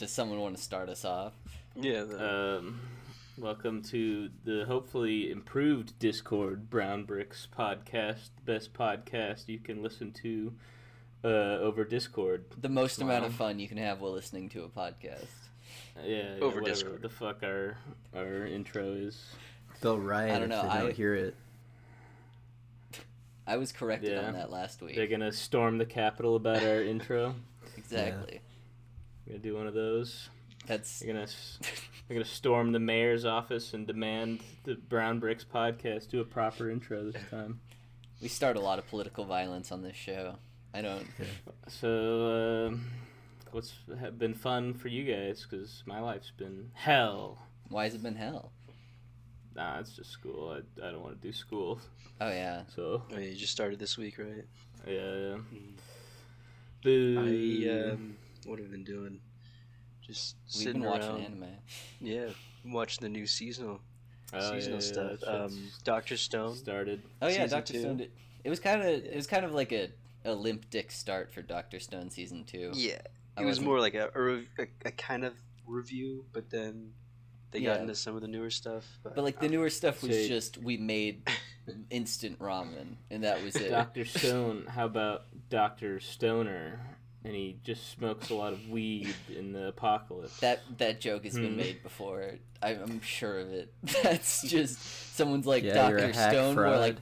Does someone want to start us off? Yeah. The, Um, welcome to the hopefully improved Discord Brown Bricks podcast, the best podcast you can listen to uh, over Discord. The most amount of fun you can have while listening to a podcast. Uh, Yeah, yeah Over whatever Discord. The fuck our our intro is. They'll riot I don't know, if they I- don't hear it. I was corrected Yeah. on that last week. They're gonna storm the Capitol about our intro. Exactly. We're gonna do one of those. That's They're gonna s- they're gonna storm the mayor's office and demand the Brown Bricks podcast do a proper intro this time. we start a lot of political violence on this show. I don't. So, um, what's ha- been fun for you guys? Because my life's been hell. Why has it been hell? Nah, it's just school. I, I don't want to do school. Oh yeah. So, oh, you just started this week, right? yeah. yeah. Mm. Boo. I um, what have I been doing? Just We've sitting been watching around. anime. Yeah, watching the new seasonal Oh, seasonal yeah, stuff. that Um, Doctor Stone. started. Oh yeah, Doctor. Stone. Did, it was kind of it was kind of like a, a limp dick start for Doctor Stone season two. Yeah, I it was wasn't- more like a, a, a, a kind of review, but then they got into some of the newer stuff. But, But like the newer stuff was Say- just we made instant ramen and that was it. Dr. Stone. How about Dr. Stoner? And he just smokes a lot of weed in the apocalypse. That that joke has been Hmm. made before. I, I'm sure of it. That's just someone's like yeah, Doctor Stone. fraud. We're like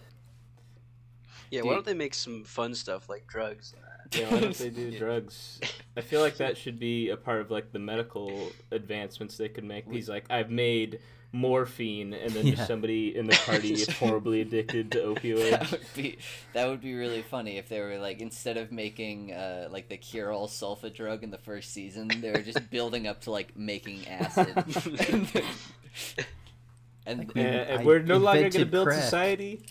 yeah, dude. why don't they make some fun stuff like drugs? Yeah, why don't they do drugs? I feel like that should be a part of like the medical advancements they could make. He's like, I've made morphine, and then Yeah. just somebody in the party is horribly addicted to opioids. that opioids. would be that would be really funny if they were like instead of making uh, like the cure all sulfa drug in the first season, they were just building up to like making acid. and Like we- and I we're no longer going to build crack. society.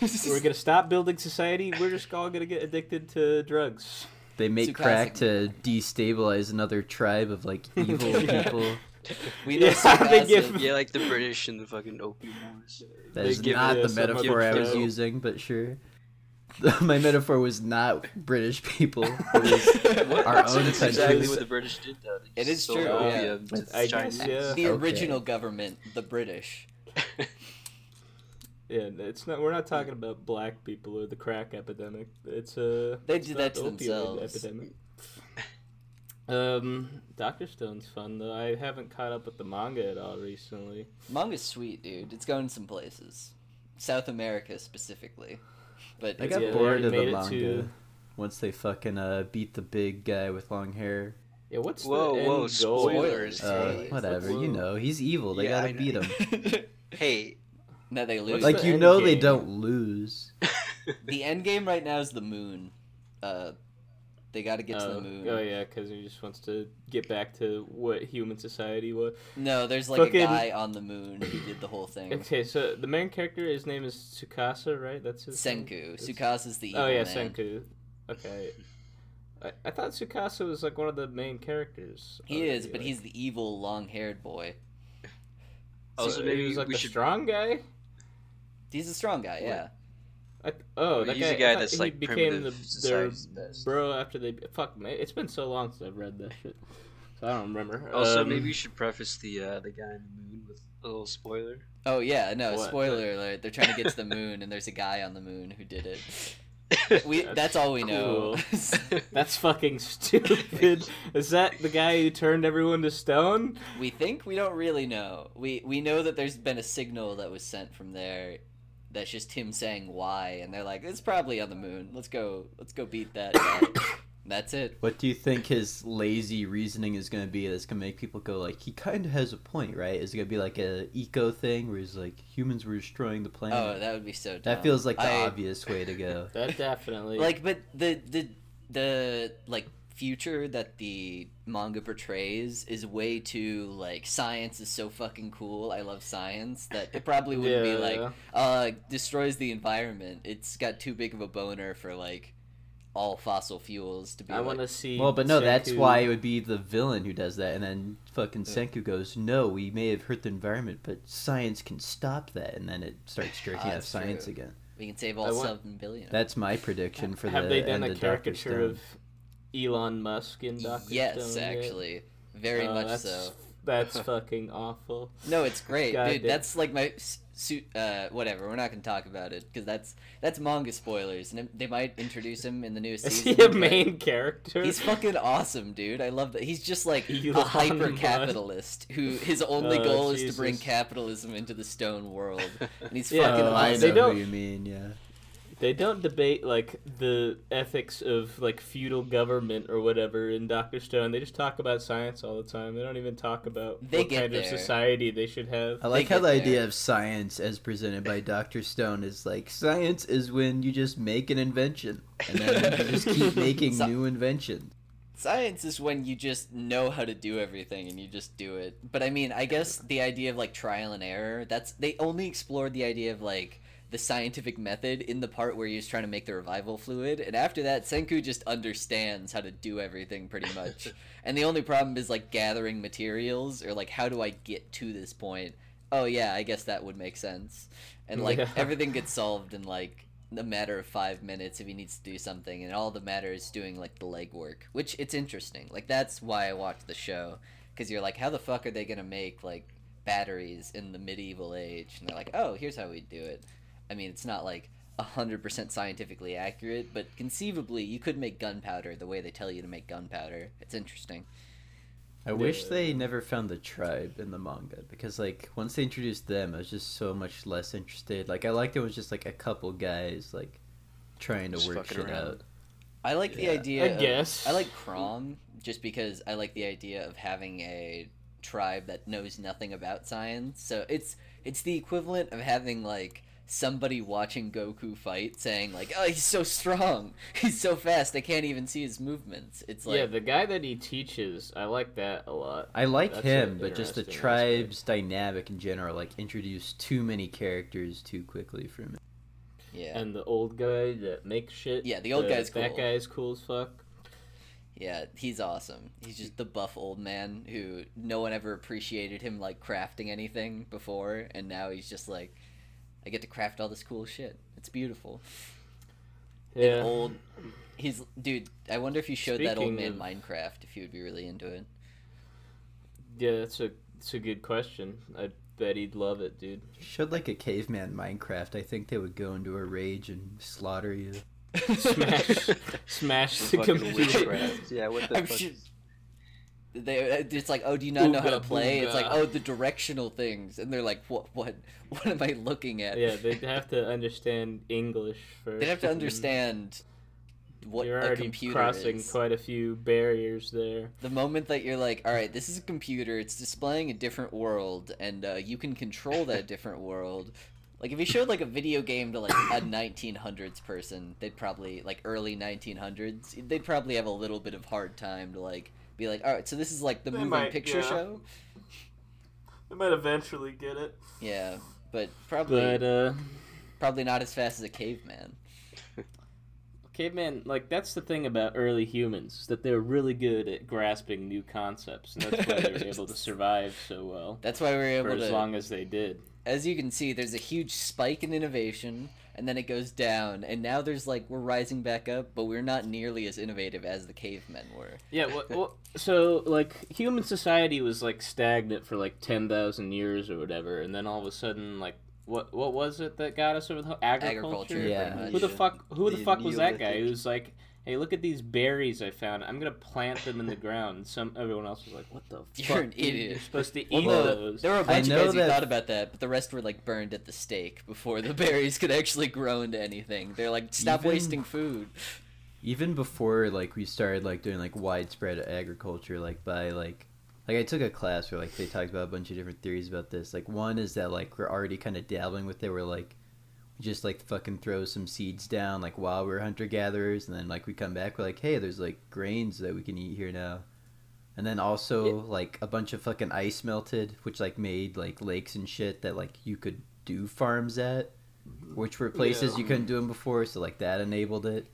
We're going to stop building society. We're just all going to get addicted to drugs. They make Tsukasa- crack to destabilize another tribe of like evil people. We know Yeah, they give- yeah, like the British and the fucking opium wars. That They is give not the metaphor I was using, but sure. My metaphor was not British people. It was our own that's country. exactly what the British did. Though. They It just is sold true, yeah. I guess, yeah. the Okay. original government, the British. Yeah, it's not. We're not talking about black people or the crack epidemic. It's a. They it's did that to the opioid themselves. Epidemic. Um, Doctor Stone's fun though. I haven't caught up with the manga at all recently. Manga's sweet, dude. It's going some places. South America specifically. But I got Yeah, bored of the manga to- once they fucking uh, beat the big guy with long hair. Yeah, what's Whoa, the whoa, end goal? spoilers. Uh, Hey, whatever, you know, he's evil. They Yeah, gotta beat him. Hey, no, they lose. What's like the you end know, they don't lose. the end game right now is the moon. Uh, they got to get to Oh, the moon. oh yeah, because he just wants to get back to what human society was. No, there's like Fucking- a guy on the moon who did the whole thing. Okay, so the main character, his name is Tsukasa, right? That's his? Senku. It's- Tsukasa's the oh, evil Oh yeah, man. Senku. Okay. I, I thought Tsukasa was like one of the main characters. He already, is, but like- he's the evil, long-haired boy. Also, So maybe he was like we the should- strong guy. He's a strong guy. Yeah. I, oh, that he's guy, a guy I thought that's, he like, became the their bro after they fuck. Man, it's been so long since I've read that shit, so I don't remember. also Um, maybe we should preface the uh, the guy in the moon with a little spoiler. Oh yeah. No What? spoiler alert. They're trying to get to the moon, and there's a guy on the moon who did it. We. That's That's, all we know. That's fucking stupid. Is that the guy who turned everyone to stone? we think we don't really know. We we know that there's been a signal that was sent from there. That's just him saying why, and they're like, it's probably on the moon. Let's go. Let's go beat that. That's it. What do you think his lazy reasoning is gonna be? That's gonna make people go like, he kind of has a point, right? Is it gonna be like a eco thing where he's like, humans were destroying the planet? Oh, that would be so. Dumb. that feels like the I- obvious way to go. That definitely. like but the the the like future that the manga portrays is way too like science is so fucking cool i love science that it probably wouldn't be like Yeah. uh destroys the environment it's got too big of a boner for like all fossil fuels to be I like, want to see. Well, but no, that's why it would be the villain who does that, and then fucking Senku goes, "No, we may have hurt the environment, but science can stop that," and then it starts jerking Ah, off science true. again. we can save I all want- seven billion That's my prediction for Have the they done end a of Doctor caricature Stone. of Elon Musk in Doctor yes Stone? yet? actually very Oh, much that's, so. That's fucking awful. No, it's great, God dude. damn. That's like my suit. Uh, whatever. We're not gonna talk about it because that's that's manga spoilers, and it- they might introduce him in the newest Is season. he a main character? He's fucking awesome, dude. I love that. He's just like a hyper capitalist who his only Oh, goal is to bring capitalism into the stone world, and he's Yeah, fucking Oh, I awesome. They know don't- who you mean. Yeah. They don't debate like the ethics of like feudal government or whatever in Doctor Stone. They just talk about science all the time. They don't even talk about They what get kind of society they should have. I like how the there. idea of science, as presented by Doctor Stone, is like science is when you just make an invention and then you just keep making So- new inventions. Science is when you just know how to do everything and you just do it. But I mean, I guess the idea of like trial and error, that's they only explored the idea of like the scientific method in the part where he was trying to make the revival fluid. And after that, Senku just understands how to do everything pretty much. and the only problem is like gathering materials or like how do I get to this point? Oh yeah, I guess that would make sense. And like Yeah. everything gets solved in like a matter of five minutes if he needs to do something, and all the matter is doing like the legwork, which it's interesting. Like that's why I watched the show because you're like, how the fuck are they gonna make like batteries in the medieval age? And they're like, oh, here's how we do it. I mean, it's not like hundred percent scientifically accurate, but conceivably you could make gunpowder the way they tell you to make gunpowder. It's interesting. I wish they never found the tribe in the manga because, like, once they introduced them, I was just so much less interested. Like, I liked it was just like a couple guys like trying to Just work fucking shit around. out. I like the idea. I of- guess. I like Crom just because I like the idea of having a tribe that knows nothing about science. So it's it's the equivalent of having like somebody watching Goku fight saying like, "Oh, he's so strong. He's so fast. I can't even see his movements." It's like yeah, the guy that he teaches, I like that a lot. I like That's him, but just the interesting tribe's dynamic in general, like, introduced too many characters too quickly for me. yeah. And the old guy that makes shit. Yeah, the old uh, guy's cool. That guy's cool as fuck. Yeah, he's awesome. He's just the buff old man who no one ever appreciated him like crafting anything before, and now he's just like, I get to craft all this cool shit. It's beautiful. Yeah. An old, he's dude. I wonder if you showed that old man of- Minecraft, if he would be really into it. Yeah, that's a that's a good question. I bet he'd love it, dude. Showed like a caveman Minecraft, I think they would go into a rage and slaughter you. Smash, smash the Fucking computer. Yeah, what the I'm fuck? sure- They, it's like, oh, do you not know how to Ooga play? It's like, oh, the directional things, and they're like, what, what, what am I looking at? Yeah, they'd have to understand English first. They'd have to understand what You're a already computer crossing is. quite a few barriers there. The moment that you're like, all right, this is a computer, it's displaying a different world, and uh, you can control that different world. Like if you showed like a video game to like a 1900s person, they'd probably like early 1900s, they'd probably have a little bit of hard time to like be like, all right, so this is like the They moving might, picture yeah. show. They might eventually get it, Yeah, but probably but uh, probably not as fast as a caveman. caveman, like that's the thing about early humans is that they're really good at grasping new concepts, and that's why they were able to survive so well That's why we were able for able as long as they did. as you can see, there's a huge spike in innovation, and then it goes down, and now there's like we're rising back up, but we're not nearly as innovative as the cavemen were. Yeah, well, well, so like human society was like stagnant for like ten thousand years or whatever, and then all of a sudden, like what what was it that got us over the agriculture? Agriculture, Yeah. Who the fuck? Who the, The fuck was that guy? Neolithic. Who's like, hey, look at these berries I found. I'm gonna plant them in the ground. Some everyone else was like, what the You're an dude? idiot. You're supposed to eat no, those. there were a bunch of know guys who that- thought about that, but the rest were like burned at the stake before the berries could actually grow into anything. They're like, stop Even- wasting food. even before like we started like doing like widespread agriculture like by like like i took a class where like they talked about a bunch of different theories about this like one is that like we're already kind of dabbling with it where like we just like fucking throw some seeds down like while we're hunter gatherers and then like we come back we're like hey there's like grains that we can eat here now and then also like a bunch of fucking ice melted which like made like lakes and shit that like you could do farms at which were places Yeah. you couldn't do them before so like that enabled it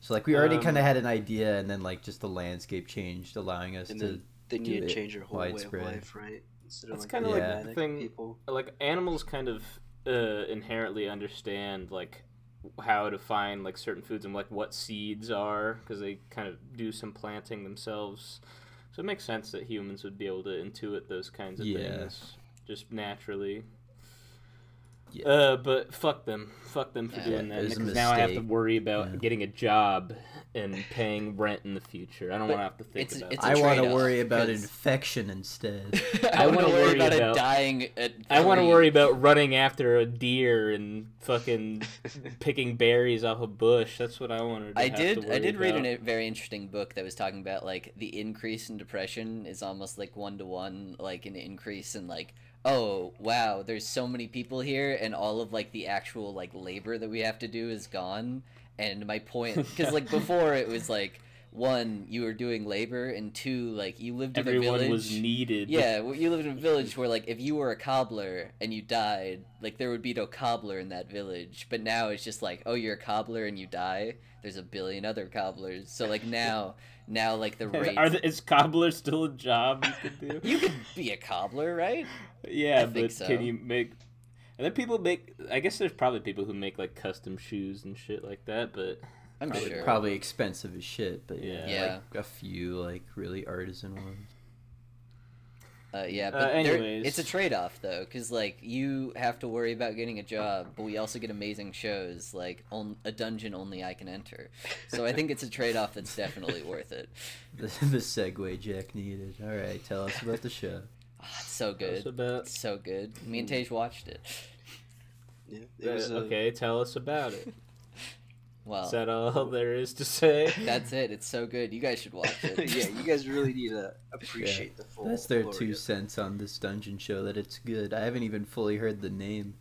so like we already Um, kind of had an idea, and then like just the landscape changed, allowing us And to. then Then you change your whole way of life, right? Instead That's of kinda like the thing- People. like animals kind of uh, inherently understand like how to find like certain foods and like what seeds are because they kind of do some planting themselves So it makes sense that humans would be able to intuit those kinds of Yeah. things just naturally. Yeah. Uh, but fuck them. Fuck them for Yeah, doing that. Because now I have to worry about Yeah. getting a job and paying rent in the future. I don't want to have to think it's- about it's that. a I want to trade-off, worry about 'cause- infection instead. I, want to wanna worry worry about, about- it dying at I want to worry about running after a deer and fucking picking berries off a bush. That's what I wanted. To I have did. To I did read about. a very interesting book that was talking about like the increase in depression is almost like one to one, like an increase in like, oh wow, there's so many people here, and all of like the actual like labor that we have to do is gone. And my point, because like before it was like one, you were doing labor, and two, like you lived in a Everyone village. was needed. Yeah, well, you lived in a village where, like, if you were a cobbler and you died, like, there would be no cobbler in that village. But now it's just like, oh, you're a cobbler and you die. There's a billion other cobblers. So, like, now, now, like, the rate. Are the, is cobbler still a job you could do? You could be a cobbler, right? yeah, I but so. can you make? And then people make. I guess there's probably people who make like custom shoes and shit like that. But I'm Probably- sure. Probably expensive as shit, but yeah, Yeah. like a few like really artisan ones. Uh, yeah, Uh, but there- anyways. it's a trade-off though, because like you have to worry about getting a job, but we also get amazing shows like on, a dungeon only I can enter. So I think it's a trade-off that's definitely worth it. The, the segue Jack needed. All right, tell us about the show. Ah, it's so that's good. about. It's so good. Me and Tage watched it. Yeah, it was Uh, a, okay, tell us about it. Well, Is that all there is to say? That's it. It's so good. You guys should watch it. yeah, you guys really need to appreciate the full. That's their glory two cents on this dungeon show. That it's good. I haven't even fully heard the name.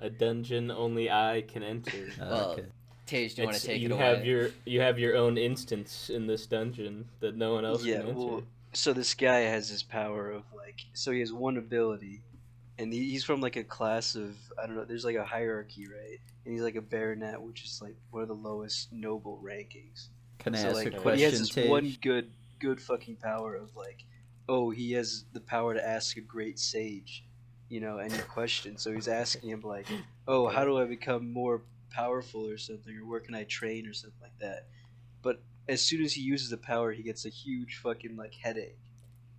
A dungeon only I can enter. Uh, Well, okay. Tage, do you want to take you it away? have your you have your own instance in this dungeon that no one else Yeah, can enter. well, so this guy has this power of like, so he has one ability, and he's from like a class of I don't know. There's like a hierarchy, right? And he's like a baronet, which is like one of the lowest noble rankings. Can I so ask like, a question, he has this Tage? one good, good fucking power of like, oh, he has the power to ask a great sage, you know, any question. So he's asking him like, oh, how do I become more powerful or something, or where can I train or something like that. But as soon as he uses the power, he gets a huge fucking like headache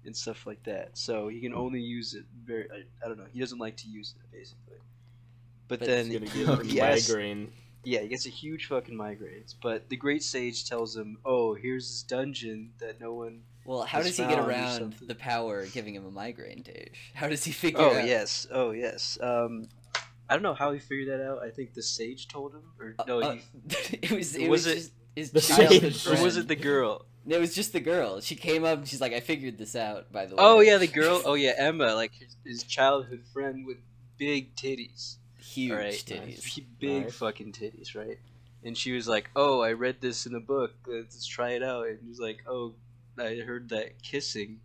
and stuff like that. So he can only use it very. I, I don't know. He doesn't like to use it basically. But, But then gonna he, give him he migraine. yeah, he gets a huge fucking migraines. But the Great Sage tells him, "Oh, here's this dungeon that no one." Well, how does he get around the power giving him a migraine, Tage? How does he figure Oh out? yes, oh yes. Um, I don't know how he figured that out. I think the sage told him, or no, Uh, he, it was. It Was was, it his the childhood sage? or was it the girl? It was just the girl. She came up and she's like, "I figured this out." By the way. Oh yeah, the girl. Oh yeah, Emma, like his, his childhood friend with big titties. Huge Alright. titties. Big Nice. fucking titties, right? And she was like, "Oh, I read this in a book. Let's try it out." And he was like, "Oh, I heard that kissing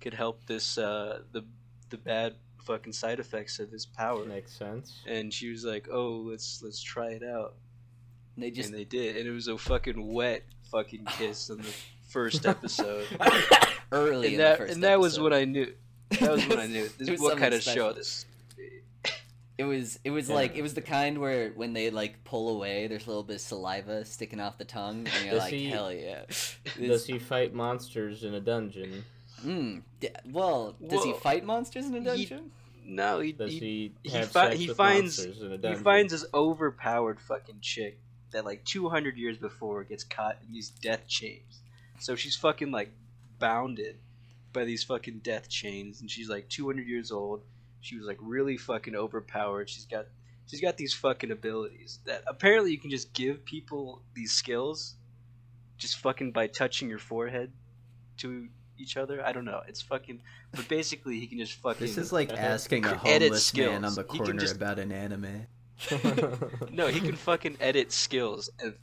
could help this uh the the bad fucking side effects of this power." Makes sense. And she was like, "Oh, let's let's try it out." And they just and they did, and it was a fucking wet fucking kiss on the first episode. early and in that the first and that was episode. what I knew. That was what I knew. This what kind of special. show this. It was it was Yeah. like it was the kind where when they like pull away, there's a little bit of saliva sticking off the tongue, and you're Does like, he- hell yeah. Does he fight monsters in a dungeon? Mm, d- well, does he fight monsters in a He- dungeon? No, he Does he, he he have fi- sex he with finds- monsters in a he finds this overpowered fucking chick that like 200 years before gets caught in these death chains. So she's fucking like bounded by these fucking death chains, and she's like 200 years old. She was like really fucking overpowered. She's got she's got these fucking abilities that apparently you can just give people these skills just fucking by touching your forehead to each other. I don't know. It's fucking. But basically, he can just fucking. This is like asking a homeless man on the corner just- about an anime. No, he can fucking edit skills of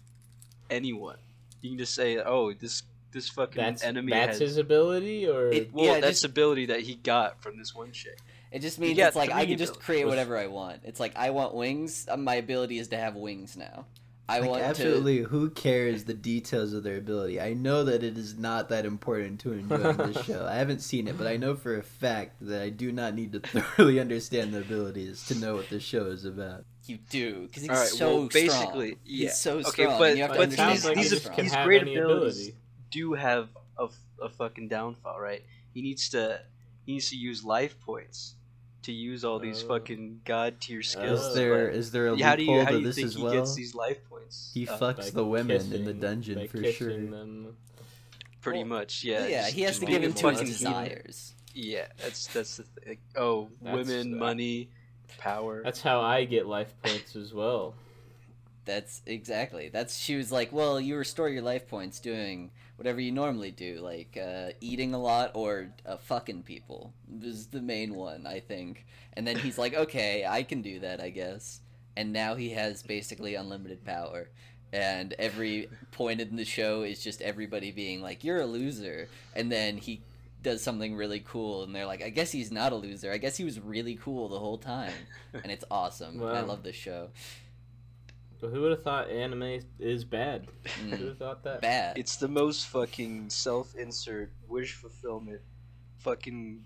anyone. You can just say, "Oh, this this fucking that's enemy that's has." his ability, or It- well, Yeah, that's just- ability that he got from this one chick. It just means got it's like I can just create whatever I want. It's like I want wings. uh, My ability is to have wings now. I Like, want absolutely, who cares the details of their ability? I know that it is not that important to enjoy this show. I haven't seen it, but I know for a fact that I do not need to thoroughly understand the abilities to know what this show is about. You do because he's All right, so well, basically, strong. yeah. He's so Okay, strong. but- you have to but understand these- these he's are- strong. can these great any abilities- ability. Do have a, a fucking downfall, right? He needs to he needs to use life points to use all these Oh. fucking god tier skills. Is there but- is there a Yeah, how do you loophole how do to you this think as he well? gets these life points? He Uh, fucks By the women in the dungeon for sure. Them. pretty Well, much, yeah. yeah, just- he has to give a in to his desires. Yeah, that's that's the thing. Like, oh, That's- women, uh, money, power. That's how I get life points as well. That's exactly. That's she was like, well, you restore your life points doing whatever you normally do, like uh, eating a lot or uh, fucking people. Is the main one, I think. And then he's like, okay, I can do that, I guess. And now he has basically unlimited power. And every point in the show is just everybody being like, you're a loser. And then he does something really cool, and they're like, I guess he's not a loser. I guess he was really cool the whole time. And it's awesome. I love this show. But who would have thought anime is bad? Who would have thought that? Bad. It's the most fucking self-insert wish fulfillment. Fucking,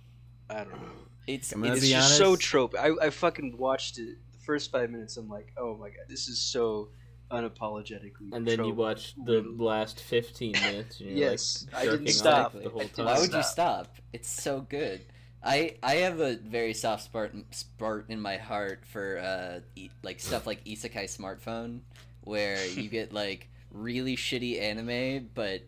I don't know. It's, I'm It's it's just so trope. I I fucking watched it the first five minutes. I'm like, oh my god, this is so unapologetically. And then you watch the last 15 minutes. And you're Yes, like I didn't stop. the whole time. Why would you Stop. stop? It's so good. I I have a very soft spot spot in my heart for uh e- like stuff like Isekai Smartphone, where you get like really shitty anime, but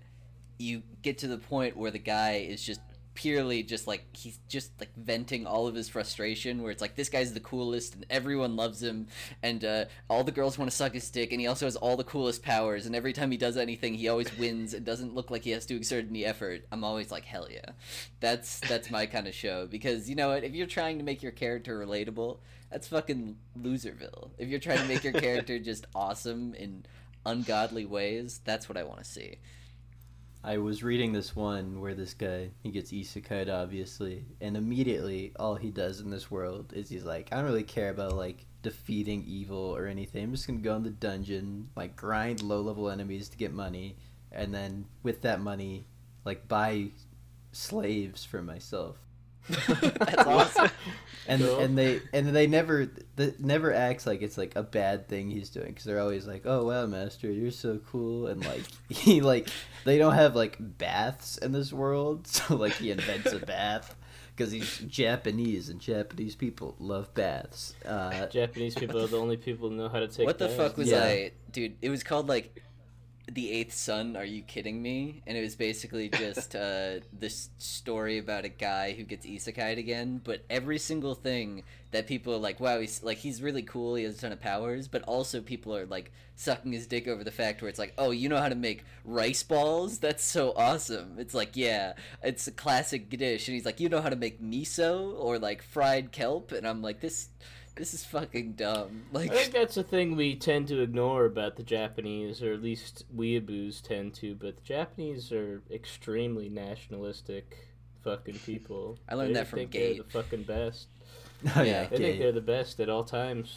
you get to the point where the guy is just purely just like he's just like venting all of his frustration where it's like this guy's the coolest and everyone loves him and uh, all the girls want to suck his dick and he also has all the coolest powers and every time he does anything he always wins and doesn't look like he has to exert any effort. I'm always like hell yeah. That's that's my kind of show because you know what if you're trying to make your character relatable that's fucking loserville. If you're trying to make your character just awesome in ungodly ways that's what i want to see I was reading this one where this guy he gets isekai obviously, and immediately all he does in this world is he's like, I don't really care about like defeating evil or anything. I'm just gonna go in the dungeon, like grind low level enemies to get money, and then with that money, like buy slaves for myself. That's awesome. And Cool. and they and they never that never acts like it's like a bad thing he's doing because they're always like, oh wow, master, you're so cool, and like he like they don't have like baths in this world, so like he invents a bath because he's Japanese and Japanese people love baths. Uh, Japanese people are the only people who know how to take baths. what the baths. fuck was Yeah. I, dude? It was called like the Eighth Son. Are you kidding me? And it was basically just uh, this story about a guy who gets isekai'd again. But every single thing that people are like, wow, he's like he's really cool. He has a ton of powers. But also people are like sucking his dick over the fact where it's like, oh, you know how to make rice balls? That's so awesome. It's like, yeah, it's a classic dish. And he's like, you know how to make miso or like fried kelp? And I'm like, this. This is fucking dumb. Like, I think that's a thing we tend to ignore about the Japanese, or at least weeaboos tend to. But the Japanese are extremely nationalistic, fucking people. I learned They that from think they're the fucking best. oh Yeah. yeah, They think they're the best at all times.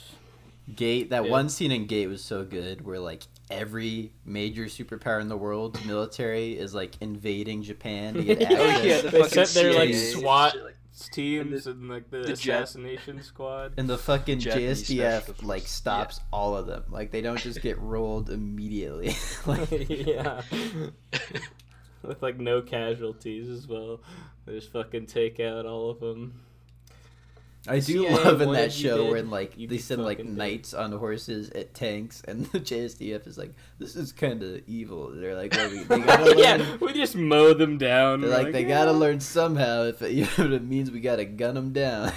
Gate. That Yeah. one scene in Gate was so good, where like every major superpower in the world, military, is like invading Japan to get Oh, yeah, the They fucking sent like SWAT shit, like- teams the- and, like the, the Jap- assassination squad. And the fucking Japanese JSDF like forces. stops all of them. Like they don't just get rolled immediately. like yeah. With like no casualties as well. They just fucking take out all of them. I do CIA love in that show dead, when like they send like fucking dead. knights on horses at tanks, and the JSDF is like, "This is kind of evil." They're like, well, we, "They gotta learn." yeah, we just mow them down. They're We're like, "They gotta learn somehow. If it, you know what it means, we gotta gun them down."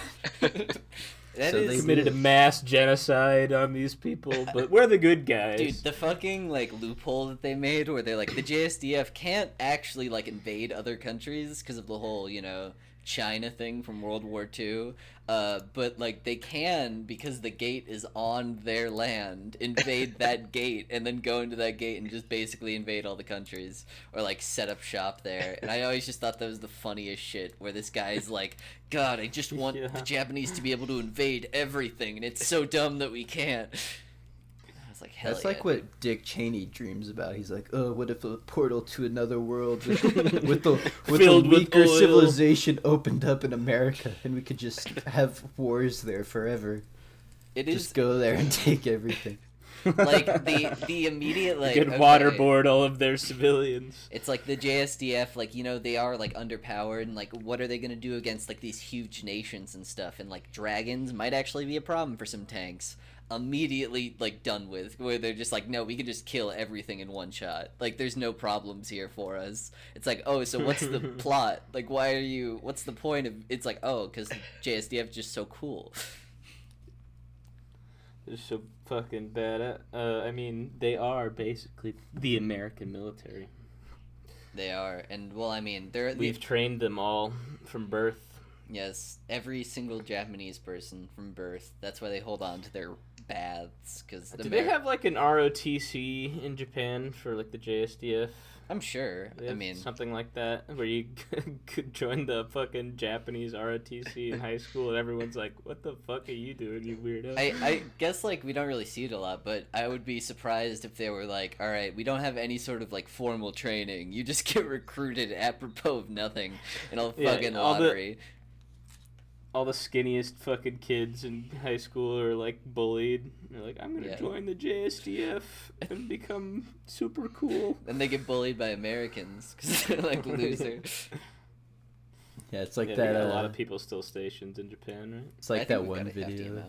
That So is- they committed a mass genocide on these people, but we're the good guys. Dude, the fucking like loophole that they made where they're like the JSDF can't actually like invade other countries because of the whole, you know, China thing from World War II. Uh, but like they can because the gate is on their land, invade that gate and then go into that gate and just basically invade all the countries or like set up shop there. And I always just thought that was the funniest shit where this guy's like, God, I just want Yeah. the Japanese to be able to invade everything and it's so dumb that we can't. I was like, hell That's yeah, like what Dick Cheney dreams about. He's like, "Oh, what if a portal to another world with, with the with Filled the with weaker oil." civilization opened up in America, and we could just have wars there forever. It is Just go there and take everything." Like the the immediate like you could okay, waterboard all of their civilians. It's like the JSDF, like you know, they are like underpowered, and like what are they gonna do against like these huge nations and stuff? And like dragons might actually be a problem for some tanks. Immediately like done with, where they're just like, no, we can just kill everything in one shot. Like there's no problems here for us. It's like, oh, so what's the plot? Like, why are you? What's the point of? It's like, oh, because JSDF is just so cool. They're so fucking bad. Uh, I mean, they are basically the American military. They are, and well, I mean, they're We've trained them all from birth. Yes, every single Japanese person from birth. That's why they hold on to their baths because Do they have like an ROTC in Japan for like the JSDF? I'm sure. I mean, something like that where you could join the fucking Japanese ROTC in high school, and everyone's like, "What the fuck are you doing, you weirdo?" I, I guess like we don't really see it a lot, but I would be surprised if they were like, "All right, we don't have any sort of like formal training. You just get recruited apropos of nothing in a Yeah, fucking all the- lottery." All the skinniest fucking kids in high school are like bullied. They're like, I'm gonna Yeah. join the JSDF and become super cool. and they get bullied by Americans because they're like losers. Yeah, it's like yeah, that. uh, a lot of people still stationed in Japan, right? It's like think that one got a hefty video.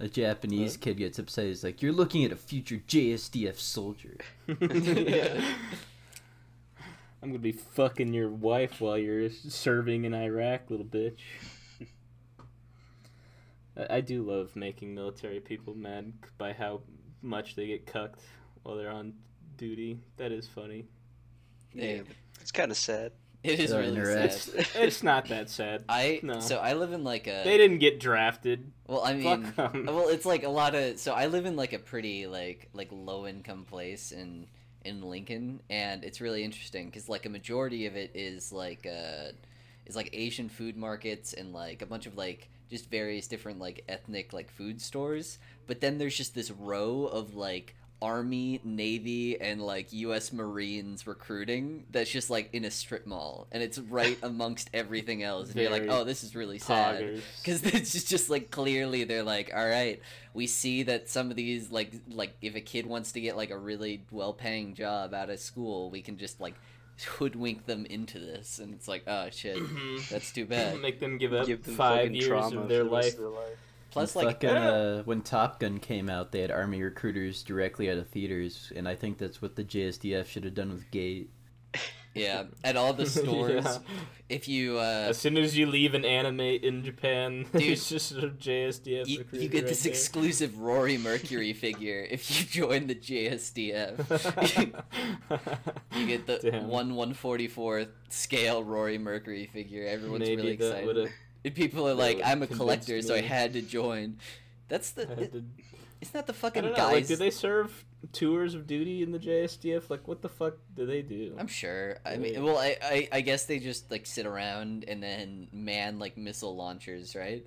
A Japanese What? kid gets upset. He's like, "You're looking at a future JSDF soldier." yeah. I'm gonna be fucking your wife while you're serving in Iraq, little bitch. I, I do love making military people mad by how much they get cucked while they're on duty. That is funny. Yeah, but it's kind of sad. It is They're really sad. It's, it's not that sad. I No. so I live in like a They didn't get drafted. Well, I mean, well, it's like a lot of. So I live in like a pretty like like low income place in in Lincoln, and it's really interesting because like a majority of it is like uh is like Asian food markets and like a bunch of like just various different like ethnic like food stores. But then there's just this row of like army navy and like us marines recruiting that's just like in a strip mall and it's right amongst everything else and you're like oh this is really sad because it's just, just like clearly they're like all right we see that some of these like like if a kid wants to get like a really well-paying job out of school we can just like hoodwink them into this and it's like oh shit mm-hmm. that's too bad Make them give up Give them five years trauma of their for the life. of their life. plus And like fucking, ah. uh, when Top Gun came out, they had army recruiters directly out of theaters, and I think that's what the JSDF should have done with Gate. Yeah at all the stores Yeah. if you uh As soon as you leave an anime in Japan, Dude, it's just a JSDF. you, you get right this there. exclusive Rory Mercury figure if you join the JSDF. you get the Damn. one one forty fourth scale Rory Mercury figure. Everyone's Maybe really excited. people are like, "I'm a collector, so I had to join." That's the. I had to- Isn't that the fucking guys? Like, do they serve tours of duty in the JSDF? Like, what the fuck do they do? I'm sure. I Yeah. mean, well, I, I I guess they just like sit around and then man like missile launchers, right?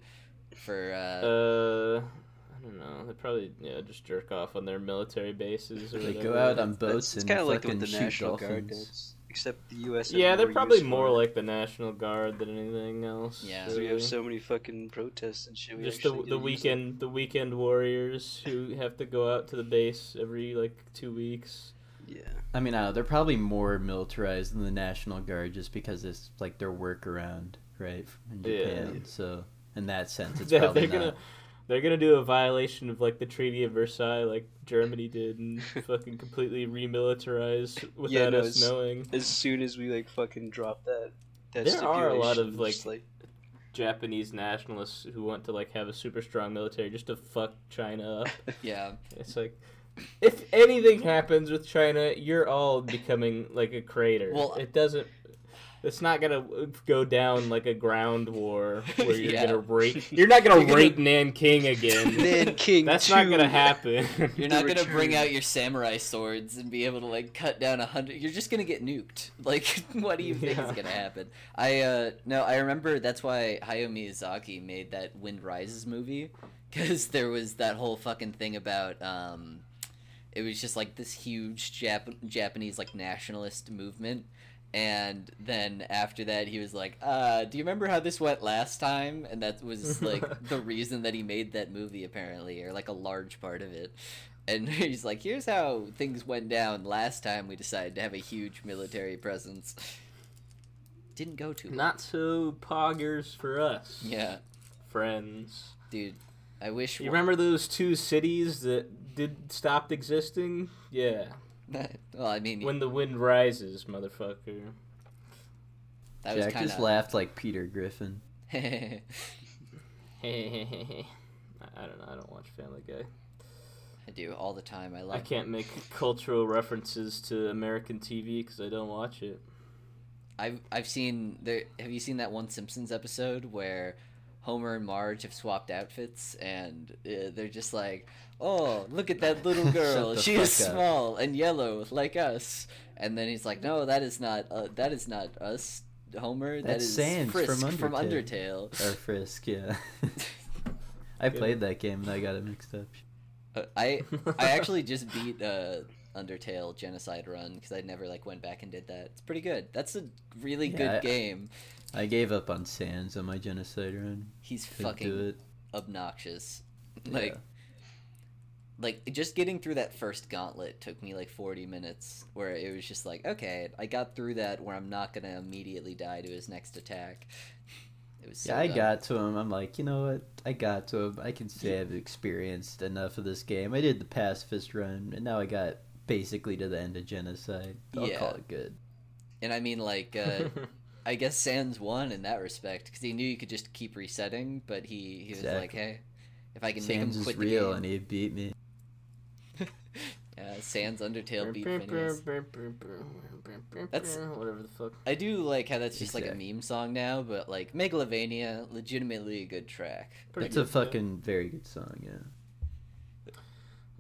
For uh, Uh, I don't know. They probably yeah just jerk off on their military bases or They whatever. go out on boats it's and kind of like fucking what the shoot National Guard dolphins. does, except the U.S. Yeah, they're probably use more it. like the National Guard than anything else. Yeah. 'Cause we have so many fucking protests and shit. we just the the get to use weekend the weekend warriors who have to go out to the base every like two weeks. Yeah. I mean, I don't know, they're probably more militarized than the National Guard just because it's like their workaround, right? In Yeah. Japan. So, in that sense, it's They're, probably they're not. gonna they're gonna do a violation of like the Treaty of Versailles, like Germany did, and fucking completely remilitarize without no, us it's- knowing. As soon as we like fucking drop that, that There are a lot of, like, like Japanese nationalists who want to like have a super strong military just to fuck China up. yeah, It's like if anything happens with China, you're all becoming like a crater. Well- it doesn't. It's not gonna go down like a ground war where you're Yeah. gonna rape. You're not gonna You're gonna- rape Nanking again. Nanking That's not gonna happen. you're not gonna bring out your samurai swords and be able to like cut down a hundred. You're just gonna get nuked. Like, what do you think Yeah. is gonna happen? I uh no, I remember that's why Hayao Miyazaki made that Wind Rises movie because there was that whole fucking thing about um, it was just like this huge Jap- Japanese like nationalist movement. And then after that, he was like, uh, "Do you remember how this went last time?" And that was like the reason that he made that movie, apparently, or like a large part of it. and he's like, "Here's how things went down last time we decided to have a huge military presence." Didn't go too well. Not so poggers for us. Yeah, Friends. dude. I wish. You remember those two cities that did stopped existing? Yeah. Well, I mean, When the wind rises, motherfucker. that was Jack kind just laughed like Peter Griffin. I I don't know. I don't watch Family Guy. I do all the time. I love. I can't make cultural references to American TV because I don't watch it. I've I've seen there. Have you seen that one Simpsons episode where Homer and Marge have swapped outfits and uh, they're just like, "Oh, look at that little girl. she is up. small and yellow like us." And then he's like, "No, that is not. Uh, that is not us, Homer. That That's is Sans Frisk from from Undertale." Undertale." Or Frisk, yeah. I played that game and I got it mixed up. Uh, I I actually just beat uh, Undertale Genocide Run because I never like went back and did that. It's pretty good. That's a really Yeah, good I- game. I gave up on Sans on my genocide run. He's Couldn't fucking obnoxious. Like Yeah. like just getting through that first gauntlet took me like 40 minutes where it was just like okay i got through that where i'm not gonna immediately die to his next attack it was so yeah, I dumb. got to him. I'm like, you know what? I got to him. I can say I've experienced enough of this game. I did the pacifist run, and now I got basically to the end of genocide. I'll Yeah. call it good. and i mean like uh i guess sans won in that respect because he knew you could just keep resetting but he he was like hey if i can Sans make him quit is real, the and he beat me. yeah sans undertale beat Phineas. That's- whatever the fuck. i do like how that's just like a meme song now but like megalovania legitimately a good track Pretty It's a good, yeah. fucking very good song, yeah.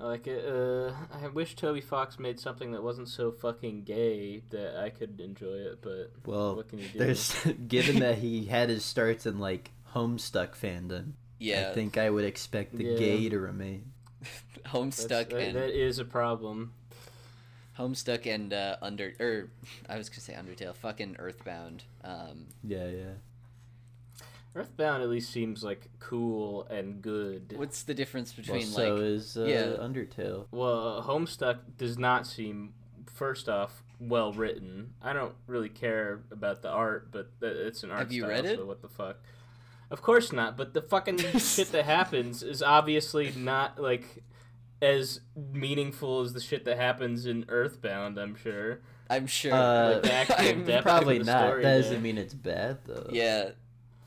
I like it. Uh, I wish Toby Fox made something that wasn't so fucking gay that I could enjoy it, but Well, what can you do? there's given that he had his starts in like Homestuck fandom. yeah I think I would expect the Yeah. gay to remain. Homestuck that- and that is a problem. Homestuck and uh, under or I was gonna say Undertale, fucking Earthbound. Um, Yeah, yeah. Earthbound at least seems like cool and good. what's the difference Well, between so like? is uh, yeah. Undertale. Well, Homestuck does not seem, first off, well written. I don't really care about the art, but it's an art Have you style, read it? so what the fuck? Of course not, but the fucking shit that happens is obviously not, like, as meaningful as the shit that happens in Earthbound, I'm sure. I'm sure. Uh, Like I'm- depth Probably the not. That doesn't there. mean it's bad though. yeah,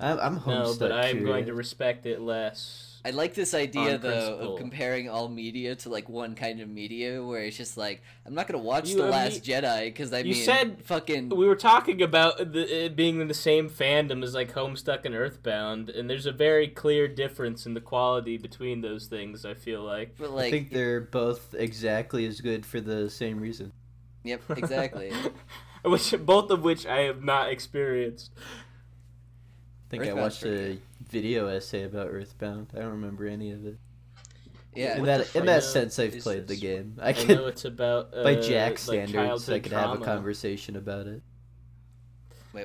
I'm, I'm No, but I'm going to respect it less. I like this idea On though principle. of comparing all media to like one kind of media, where it's just like I'm not gonna watch You the imme- Last Jedi because I you mean, said- fucking We were talking about the, it being in the same fandom as like Homestuck and Earthbound, and there's a very clear difference in the quality between those things. I feel like. but I like, think they're both exactly as good for the same reason. yep, exactly. which both of which I have not experienced. I think I watched a video essay about Earthbound. I don't remember any of it. Yeah, in that in that is sense, I've played the game. I I could, know it's about uh, by Jack like standards, I childhood could have a conversation about it.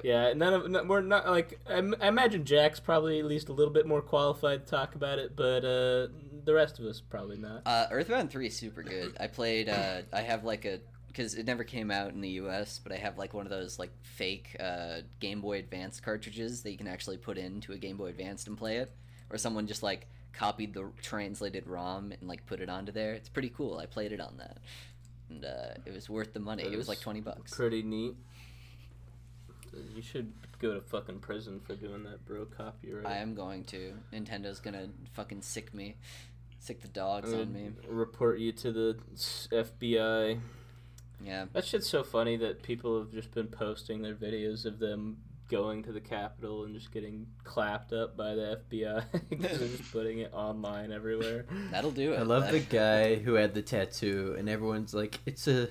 Yeah, none of no, we're not like I imagine Jack's probably at least a little bit more qualified to talk about it, but uh, the rest of us probably not. Uh, Earthbound Three is super good. I played. Uh, I have like a because it never came out in the U.S., but I have like one of those like fake uh, Game Boy Advance cartridges that you can actually put into a Game Boy Advance and play it, or someone just like copied the translated ROM and like put it onto there. It's pretty cool. I played it on that, and uh, it was worth the money. It was like twenty bucks. Pretty neat. You should go to fucking prison for doing that, bro. Copyright. I am going to. Nintendo's gonna fucking sick me, sic the dogs Uh, on me. Report you to the FBI. Yeah. That shit's so funny that people have just been posting their videos of them going to the Capitol and just getting clapped up by the FBI because they're just putting it online everywhere. That'll do it. I love the guy who had the tattoo, and everyone's like, "It's a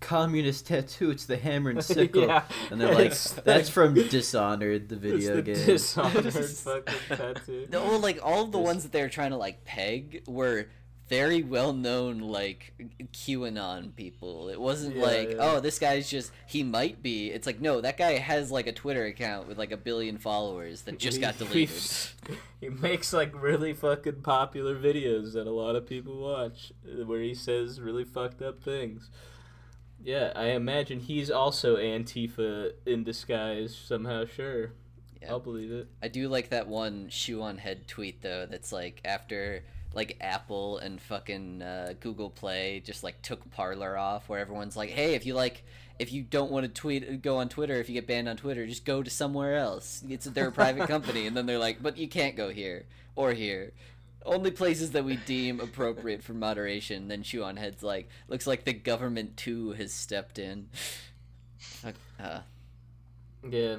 communist tattoo. It's the hammer and sickle." yeah, And they're like, "That's from Dishonored, the it's video the game." Dishonored fucking tattoo. No, well, like all of the This- ones that they were trying to like peg were very well known like QAnon people. It wasn't Yeah, like, yeah. oh, this guy's just he might be. It's like, no, that guy has like a Twitter account with like a billion followers that just got deleted. He makes like really fucking popular videos that a lot of people watch, uh, where he says really fucked up things. Yeah, I imagine he's also Antifa in disguise somehow. Sure, Yeah. I'll believe it. I do like that one shoe on head tweet though. That's like after like Apple and fucking uh, Google Play just like took Parler off, where everyone's like, hey, if you like. If you don't want to tweet, go on Twitter. If you get banned on Twitter, just go to somewhere else. It's they're a private company, and then they're like, "But you can't go here or here." Only places that we deem appropriate for moderation. Then Shoe on Head's like, looks like the government too has stepped in. Uh, Yeah,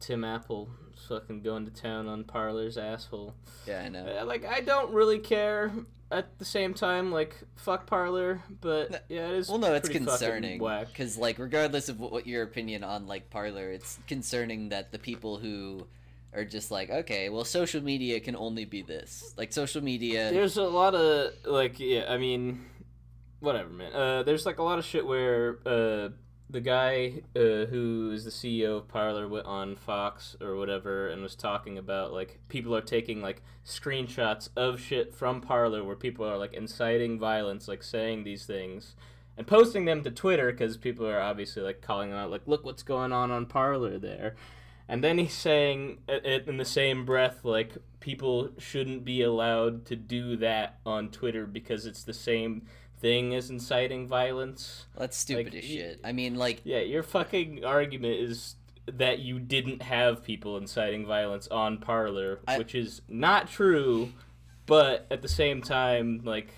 Tim Apple fucking going to town on Parler's asshole. yeah, I know. Uh, like I don't really care. At the same time, like fuck Parler, No- but yeah, it is. Well, no, it's concerning because, like, regardless of what, what your opinion on like Parler, it's concerning that the people who are just like, okay, well, social media can only be this. Like, social media. There's a lot of like yeah, I mean, whatever, man. Uh, there's like a lot of shit where uh, the guy uh, who is the CEO of Parler went on Fox or whatever and was talking about like people are taking like screenshots of shit from Parler where people are like inciting violence, like saying these things. And posting them to Twitter because people are obviously like calling out, like, look what's going on on Parler there. And then he's saying it in the same breath, like people shouldn't be allowed to do that on Twitter because it's the same thing as inciting violence. that's stupid like, as shit. I mean, like, Yeah, your fucking argument is that you didn't have people inciting violence on Parler, I- which is not true. But at the same time, like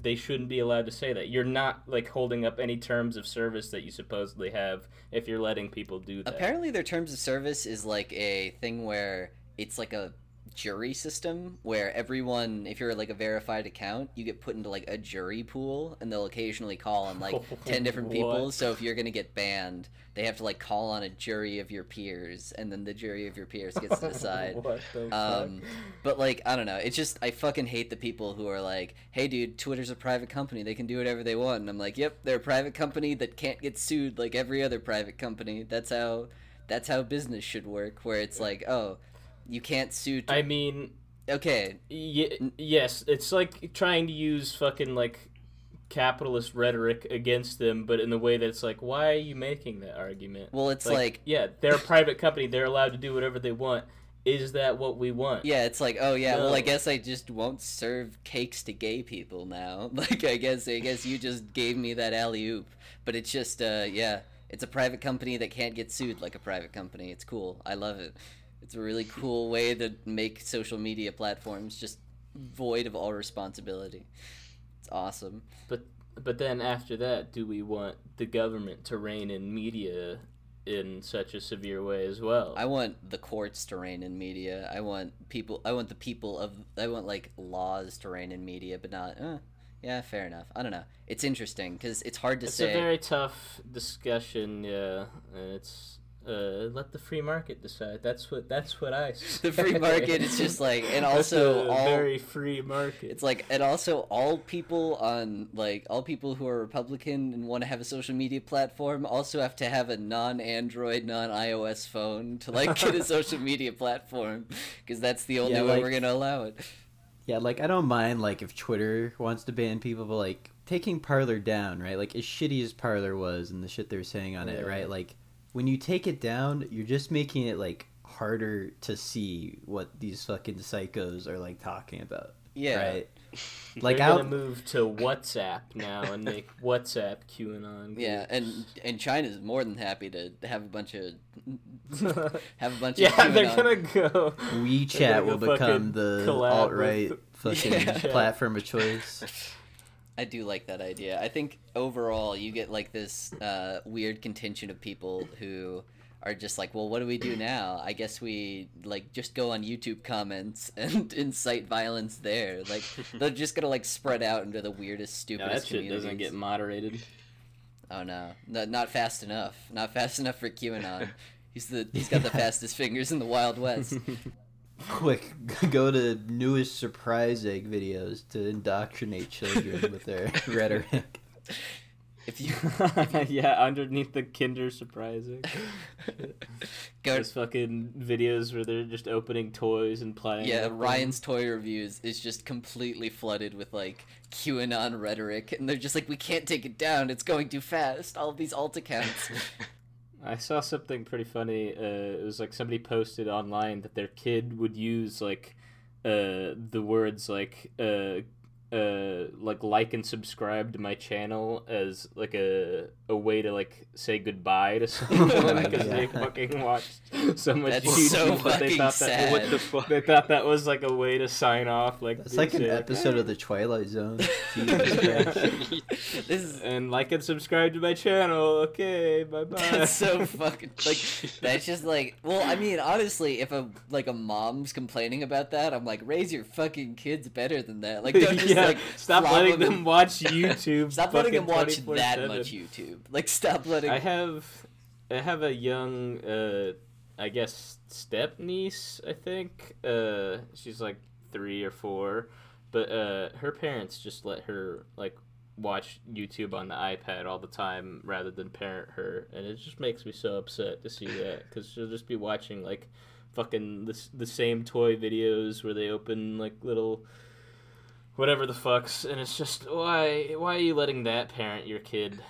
they shouldn't be allowed to say that. You're not like holding up any terms of service that you supposedly have if you're letting people do that. apparently their terms of service is like a thing where it's like a jury system where everyone if you're like a verified account you get put into like a jury pool and they'll occasionally call on like 10 different people so if you're gonna get banned they have to like call on a jury of your peers and then the jury of your peers gets to decide um, but like I don't know. It's just I fucking hate the people who are like, "Hey, dude, Twitter's a private company. They can do whatever they want." And I'm like, "Yep, they're a private company that can't get sued like every other private company. That's how that's how business should work. Where it's like, oh, you can't sue. T- I mean, okay, y- yes, it's like trying to use fucking like capitalist rhetoric against them, but in the way that it's like, why are you making that argument? well, it's like, yeah, they're a private company; they're allowed to do whatever they want. Is that what we want? yeah, it's like, oh yeah, well, I guess I just won't serve cakes to gay people now. Like, I guess I guess you just gave me that alley oop. But it's just, uh, yeah, it's a private company that can't get sued like a private company. It's cool. I love it. It's a really cool way to make social media platforms just void of all responsibility. It's awesome. But but then after that, do we want the government to rein in media in such a severe way as well? I want the courts to reign in media. I want people. I want the people of. I want like laws to reign in media, but not. Uh, yeah, fair enough. I don't know. It's interesting because it's hard to it's say. It's a very tough discussion. Yeah, and it's uh, let the free market decide. That's what that's what I. The free market is just like- and also all- very free market. It's like, and also all people on like all people who are Republican and want to have a social media platform also have to have a non-Android, non-iOS phone to like get a social media platform because that's the only Yeah, way like- we're gonna allow it. Yeah, like I don't mind like if Twitter wants to ban people, but like taking Parler down, right? Like as shitty as Parler was and the shit they're saying on it, right? Like when you take it down, you're just making it like harder to see what these fucking psychos are like talking about, Yeah, right? Like They're I'll gonna move to WhatsApp now and make WhatsApp QAnon. yeah, and and China's more than happy to have a bunch of have a bunch yeah, of they're gonna go. WeChat They're will gonna become the alt right with- fucking Yeah. platform of choice. I do like that idea. I think overall you get like this uh, weird contention of people who are just like, well, what do we do now? I guess we like just go on YouTube comments and incite violence there. Like they're just gonna like spread out into the weirdest, stupidest that shit doesn't get moderated. Oh no, no, not fast enough. Not fast enough for QAnon. He's the he's got the fastest fingers in the Wild West. Quick, go to newest surprise egg videos to indoctrinate children with their rhetoric. If you yeah, underneath the Kinder surprising. go, Those fucking videos where they're just opening toys and playing. yeah, with them. Ryan's toy reviews is just completely flooded with like QAnon rhetoric, and they're just like, we can't take it down. It's going too fast. All of these alt accounts. I saw something pretty funny. Uh, it was like somebody posted online that their kid would use like uh, the words like uh, uh, like like and subscribe to my channel as like a a way to like say goodbye to someone because they fucking watched so much That's YouTube so that they thought sad. that What the fuck? they thought that was like a way to sign off. Like It's like an say, episode of the Twilight Zone. This is and like and subscribe to my channel. Okay, bye bye. That's so fucking like that's just like well I mean honestly if a like a mom's complaining about that I'm like raise your fucking kids better than that like don't just yeah, like stop letting them- watch YouTube. stop letting them watch that 24/7. much YouTube like stop letting I have, I have a young, uh, I guess step niece. I think uh, she's like three or four, but uh, her parents just let her like watch YouTube on the iPad all the time rather than parent her, and it just makes me so upset to see that because she'll just be watching like fucking the the same toy videos where they open like little whatever the fucks and it's just why why are you letting that parent your kid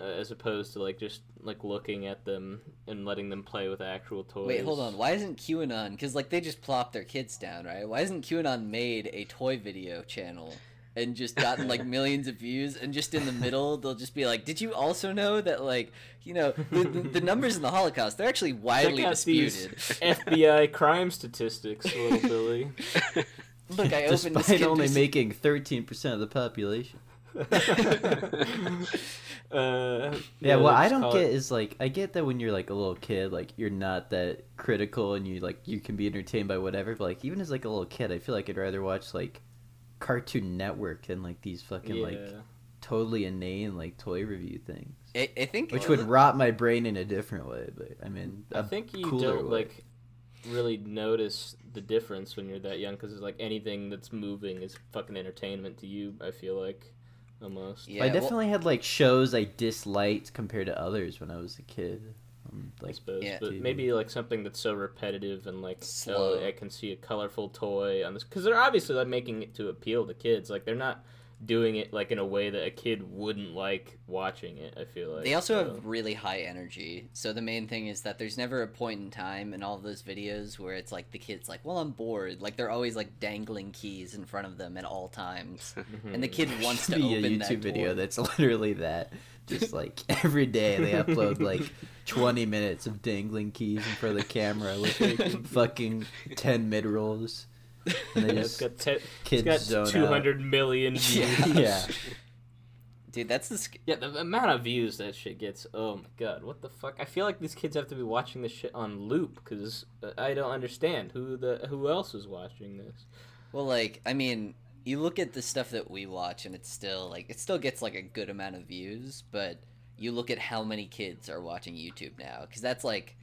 uh, as opposed to like just like looking at them and letting them play with actual toys? Wait hold on. Why isn't QAnon because like they just plop their kids down right? Why isn't QAnon made a toy video channel and just gotten like millions of views and just in the middle they'll just be like did you also know that like you know the, the, the numbers in the Holocaust they're actually widely Check out these disputed? FBI crime statistics, little Billy. look I opened this Despite kid only making 13% of the population. uh, Yeah, what I don't get it- is like I get that when you're like a little kid, like you're not that critical and you like you can be entertained by whatever. But like even as like a little kid, I feel like I'd rather watch like Cartoon Network than like these fucking yeah. like totally inane like toy review things, I, I think which would rot my brain in a different way. But I mean, I think you don't way. like really notice the difference when you're that young because it's like anything that's moving is fucking entertainment to you. I feel like almost. Yeah, I well- definitely had like shows I disliked compared to others when I was a kid. Um, I like suppose, Yeah. but maybe like something that's so repetitive and like Slow. oh, I can see a colorful toy on this because they're obviously like making it to appeal to kids. Like they're not doing it like in a way that a kid wouldn't like watching it. I feel like They also so. have really high energy. So the main thing is that there's never a point in time in all of those videos where it's like the kid's like, "Well, I'm bored." Like they're always like dangling keys in front of them at all times, and the kid wants to be a open YouTube that video door. that's literally that. Just like every day they upload like 20 minutes of dangling keys in front of the camera with fucking 10 mid rolls. And they Yeah, it's just got te- kids it's zone got out. two hundred million views. Yeah. Dude, that's the sc- Yeah, the amount of views that shit gets. Oh my god, what the fuck? I feel like these kids have to be watching this shit on loop because uh, I don't understand who the who else is watching this. well, like I mean, you look at the stuff that we watch, and it's still like it still gets like a good amount of views, but you look at how many kids are watching YouTube now, because that's like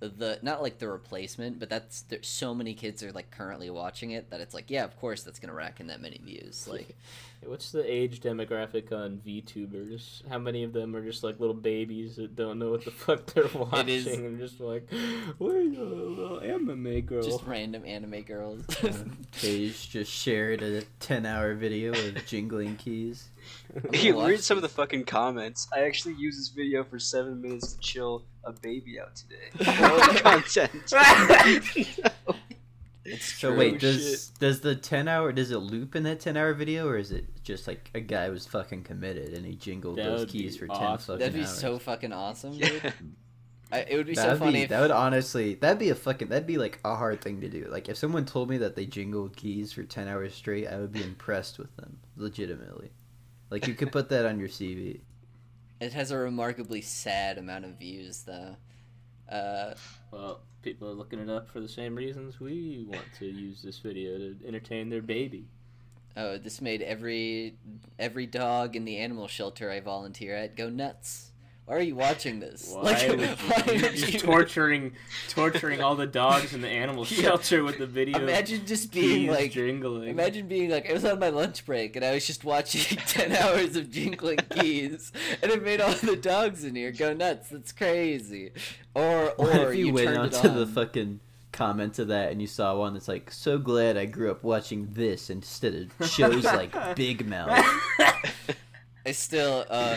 the not like the replacement, but that's there's so many kids are like currently watching it that it's like yeah, of course that's gonna rack in that many views. Like What's the age demographic on VTubers? How many of them are just like little babies that don't know what the fuck they're watching is- and just like, where's a little anime girl? just random anime girls. Paige just shared a 10 hour video of jingling keys. You read some of the fucking comments. I actually used this video for seven minutes to chill a baby out today. All the content. it's So true. wait, Oh, does does the 10 hour does it loop in that 10 hour video or is it just like a guy was fucking committed and he jingled That those keys be for 10 awesome. fucking That'd be hours? so fucking awesome, Yeah. dude. I, it would be That'd so funny. be, if, that would honestly that'd be a fucking that'd be like a hard thing to do. Like if someone told me that they jingled keys for ten hours straight, I would be impressed with them, legitimately. Like you could put that on your CV. It has a remarkably sad amount of views, though. Uh, Well, people are looking it up for the same reasons we want to use this video to entertain their baby. oh, this made every every dog in the animal shelter I volunteer at go nuts. Why are you watching this? Why Like, would you, why would just you- torturing, torturing all the dogs in the animal shelter with the video. Imagine just being like, jingling. imagine being like, I was on my lunch break and I was just watching ten hours of jingling keys, and it made all the dogs in here go nuts. That's crazy. Or What or if you, you went turned it onto the fucking comment of that and you saw one that's like, so glad I grew up watching this instead of shows like Big Mouth. I still, uh,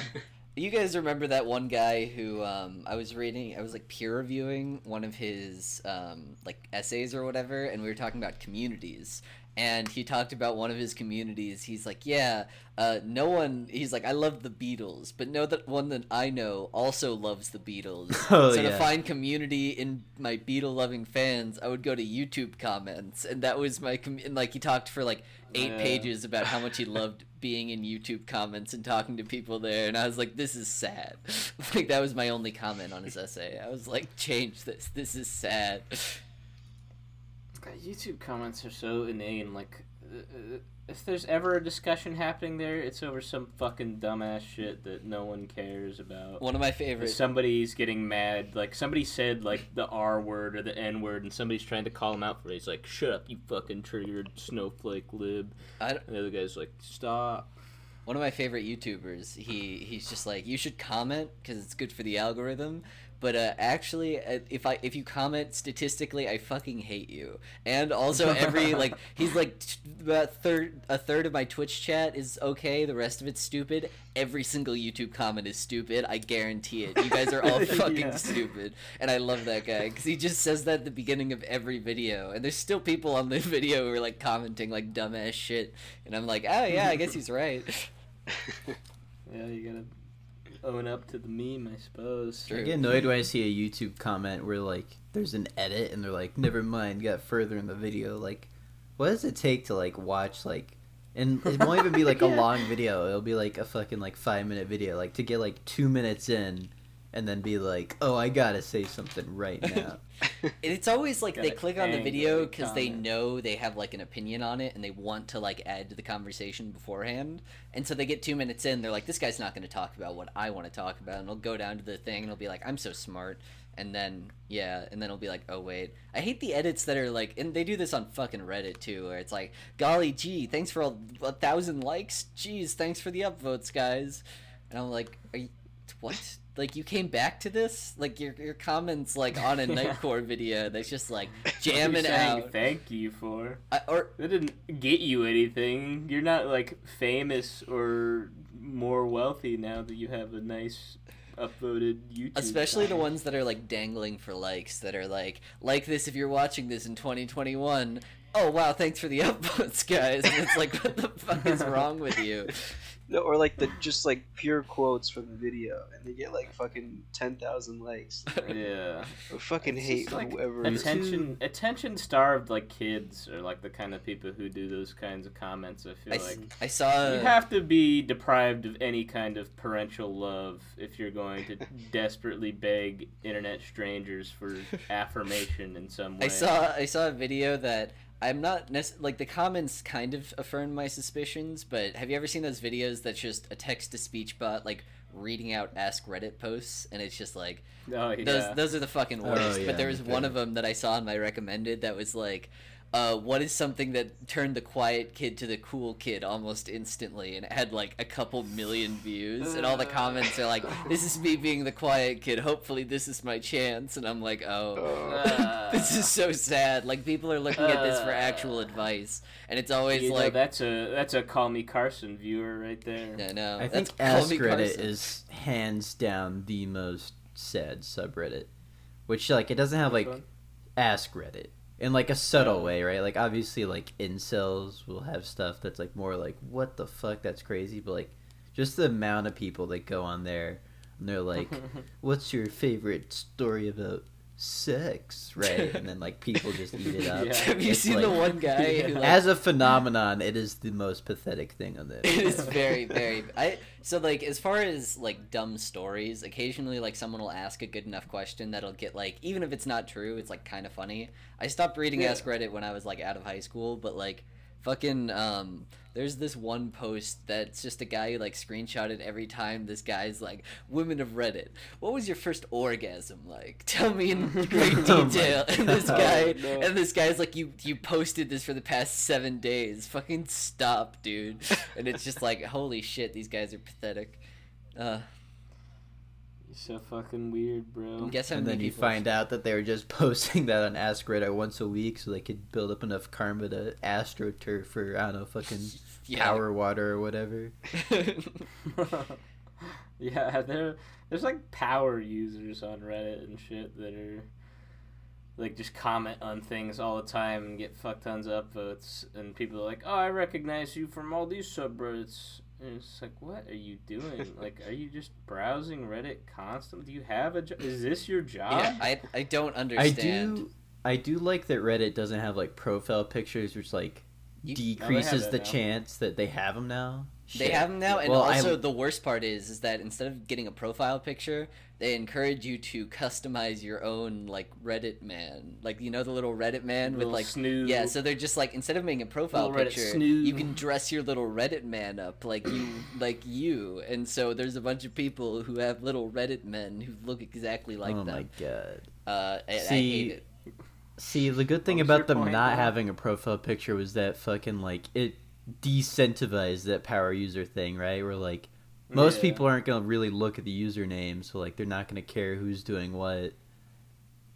you guys remember that one guy who um, I was reading? I was like peer reviewing one of his um, like essays or whatever, and we were talking about communities. And he talked about one of his communities. He's like, yeah, uh, no one. He's like, I love the Beatles, but know that one that I know also loves the Beatles. Oh, so to find community in my Beatle loving fans, I would go to YouTube comments, and that was my com- and like he talked for like eight Yeah. pages about how much he loved being in YouTube comments and talking to people there, and I was like, this is sad. like that was my only comment on his essay. I was like, change this. This is sad. God, YouTube comments are so inane. Like, uh, uh, if there's ever a discussion happening there, it's over some fucking dumbass shit that no one cares about. One of my If favorite. somebody's getting mad, like somebody said like the R word or the N word, and somebody's trying to call him out for it. He's like, "Shut up, you fucking triggered snowflake lib." I, And the other guy's like, "Stop." one of my favorite YouTubers. He he's just like you should comment because it's good for the algorithm. But uh, actually, uh, if I if you comment statistically, I fucking hate you. And also every like he's like t- about third a third of my Twitch chat is okay. The rest of it's stupid. Every single YouTube comment is stupid. I guarantee it. You guys are all fucking Yeah. stupid. And I love that guy because he just says that at the beginning of every video. And there's still people on the video who are like commenting like dumbass shit. And I'm like, oh yeah, I guess he's right. Yeah, you gotta own up to the meme, I suppose. True. I get annoyed when I see a YouTube comment where like there's an edit and they're like, "Never mind, got further in the video." Like, what does it take to like watch like, and it won't even be like a long video. It'll be like a fucking like five minute video. Like to get like two minutes in, and then be like, "Oh, I gotta say something right now." It's always like they click on the video because they know they have like an opinion on it and they want to like add to the conversation beforehand. And so they get two minutes in, they're like, "This guy's not going to talk about what I want to talk about," and they'll go down to the thing and it'll be like, "I'm so smart," and then yeah, and then it'll be like, "Oh wait." I hate the edits that are like, and they do this on fucking Reddit too, where it's like, "Golly gee, thanks for a, a thousand likes. Jeez, thanks for the upvotes, guys." And I'm like, "Are you what?" Like you came back to this? Like your your comments like on a Yeah. Nightcore video that's just like What are you jamming out. Thank you for. I, or That didn't get you anything. You're not like famous or more wealthy now that you have a nice upvoted YouTube. especially the ones that are like dangling for likes that are like like this if you're watching this in 2021 oh wow thanks for the upvotes guys and it's like what the fuck is wrong with you No, or like the just like pure quotes from the video, and they get like fucking ten thousand likes. Yeah. I fucking It's hate like, whoever. Attention, attention starved like kids are like the kind of people who do those kinds of comments. I I, feel s- like I saw you have to be deprived of any kind of parental love if you're going to desperately beg internet strangers for affirmation in some way. I saw I saw a video that I'm not nec- like the comments kind of affirm my suspicions, but have you ever seen those videos that's just a text to speech bot like reading out ask Reddit posts and it's just like Oh yeah. those those are the fucking Oh, worst. yeah, but there was one of them that I saw in my recommended that was like, uh, "What is something that turned the quiet kid to the cool kid almost instantly?" And it had like a couple million views, and all the comments are like, "This is me being the quiet kid. Hopefully, this is my chance." And I'm like, "Oh." Uh, this is so sad. Like people are looking at this for actual Uh, advice, and it's always you know, like, that's a that's a call me Carson viewer right there. no, no. I that's think Ask Reddit is hands down the most sad subreddit, which like it doesn't have like? Ask Reddit in like a subtle way, right? Like obviously like incels will have stuff that's like more like what the fuck? That's crazy, but like just the amount of people that go on there and they're like, what's your favorite story about sex, right? And then like people just eat it up. Yeah. Have you It's, seen like- the one guy who like, As a phenomenon, it is the most pathetic thing on this. it is very very i so like as far as like dumb stories occasionally like someone will ask a good enough question that'll get like even if it's not true it's like kind of funny i stopped reading Yeah. ask reddit when i was like out of high school but like Fucking um there's this one post that's just a guy who like screenshotted every time this guy's like women of reddit. What was your first orgasm like? Tell me in great Oh detail. And this guy Oh, no. and this guy's like you you posted this for the past seven days. Fucking stop dude. And it's just like holy shit these guys are pathetic. Uh You're so fucking weird, bro. I guess how And then you find out that they were just posting that on Ask Reddit once a week so they could build up enough karma to astroturf for, I don't know, fucking Yeah. power water or whatever. yeah, there there's like power users on Reddit and shit that are like just comment on things all the time and get fuck tons of upvotes and people are like, Oh, I recognize you from all these subreddits and it's like, what are you doing? like, are you just browsing Reddit constantly? Do you have a job? Is this your job? yeah i i don't understand. I understand do I do like that Reddit doesn't have like profile pictures which like You- oh, decreases that the now. chance that they have them now. They have them now, and Well, I- also the worst part is, is that instead of getting a profile picture, they encourage you to customize your own like Reddit man, like you know the little Reddit man with like snoo. yeah. So they're just like instead of making a profile Little picture, snoo. you can dress your little Reddit man up like you like you, and so there's a bunch of people who have little Reddit men who look exactly like that. oh them. my god. Uh, and I See, hate it. See, the good thing What about them point, not bro? having a profile picture was that fucking like it decentivized that power user thing, right? Where like most Yeah. people aren't gonna really look at the username, so like they're not gonna care who's doing what.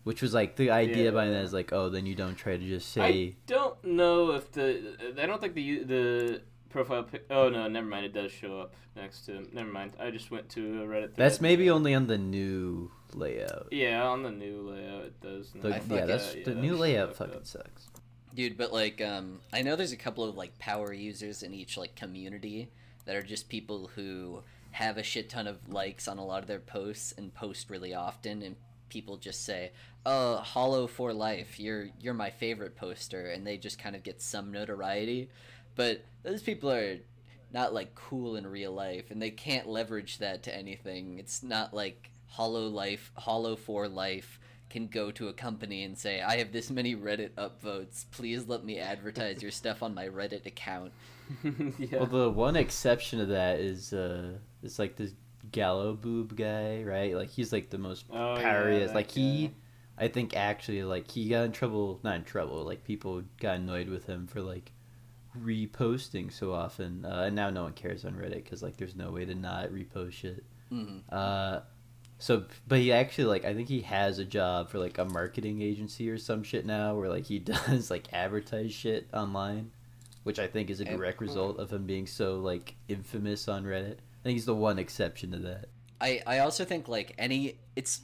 Which was like the idea behind that is like, oh, then you don't try to just say. I don't know if the I don't think the the profile pic. Oh no, never mind. It does show up next to. Never mind. I just went to Reddit. That's maybe only on the new layout. Yeah, on the new layout it does. The- yeah, that's yeah, the new layout. Fucking up. sucks. Dude, but like, um, I know there's a couple of like power users in each like community that are just people who have a shit ton of likes on a lot of their posts and post really often, and people just say, "Oh, Hollow for life, you're you're my favorite poster," and they just kind of get some notoriety. But those people are not like cool in real life, and they can't leverage that to anything. It's not like Hollow Life, Hollow for life can go to a company and say, I have this many Reddit upvotes. Please let me advertise your stuff on my Reddit account. yeah. Well, the one exception to that is uh, it's like this GallowBoob guy, right? Like he's like the most Oh, yeah, power he is. that Like he. I think actually like he got in trouble, not in trouble. Like people got annoyed with him for like reposting so often, uh, and now no one cares on Reddit because like there's no way to not repost shit. Mhm. Uh, so, but he actually like I think he has a job for like a marketing agency or some shit now, where like he does like advertise shit online, which I think is a And- direct hmm. result of him being so like infamous on Reddit. I think he's the one exception to that. I, I also think like any it's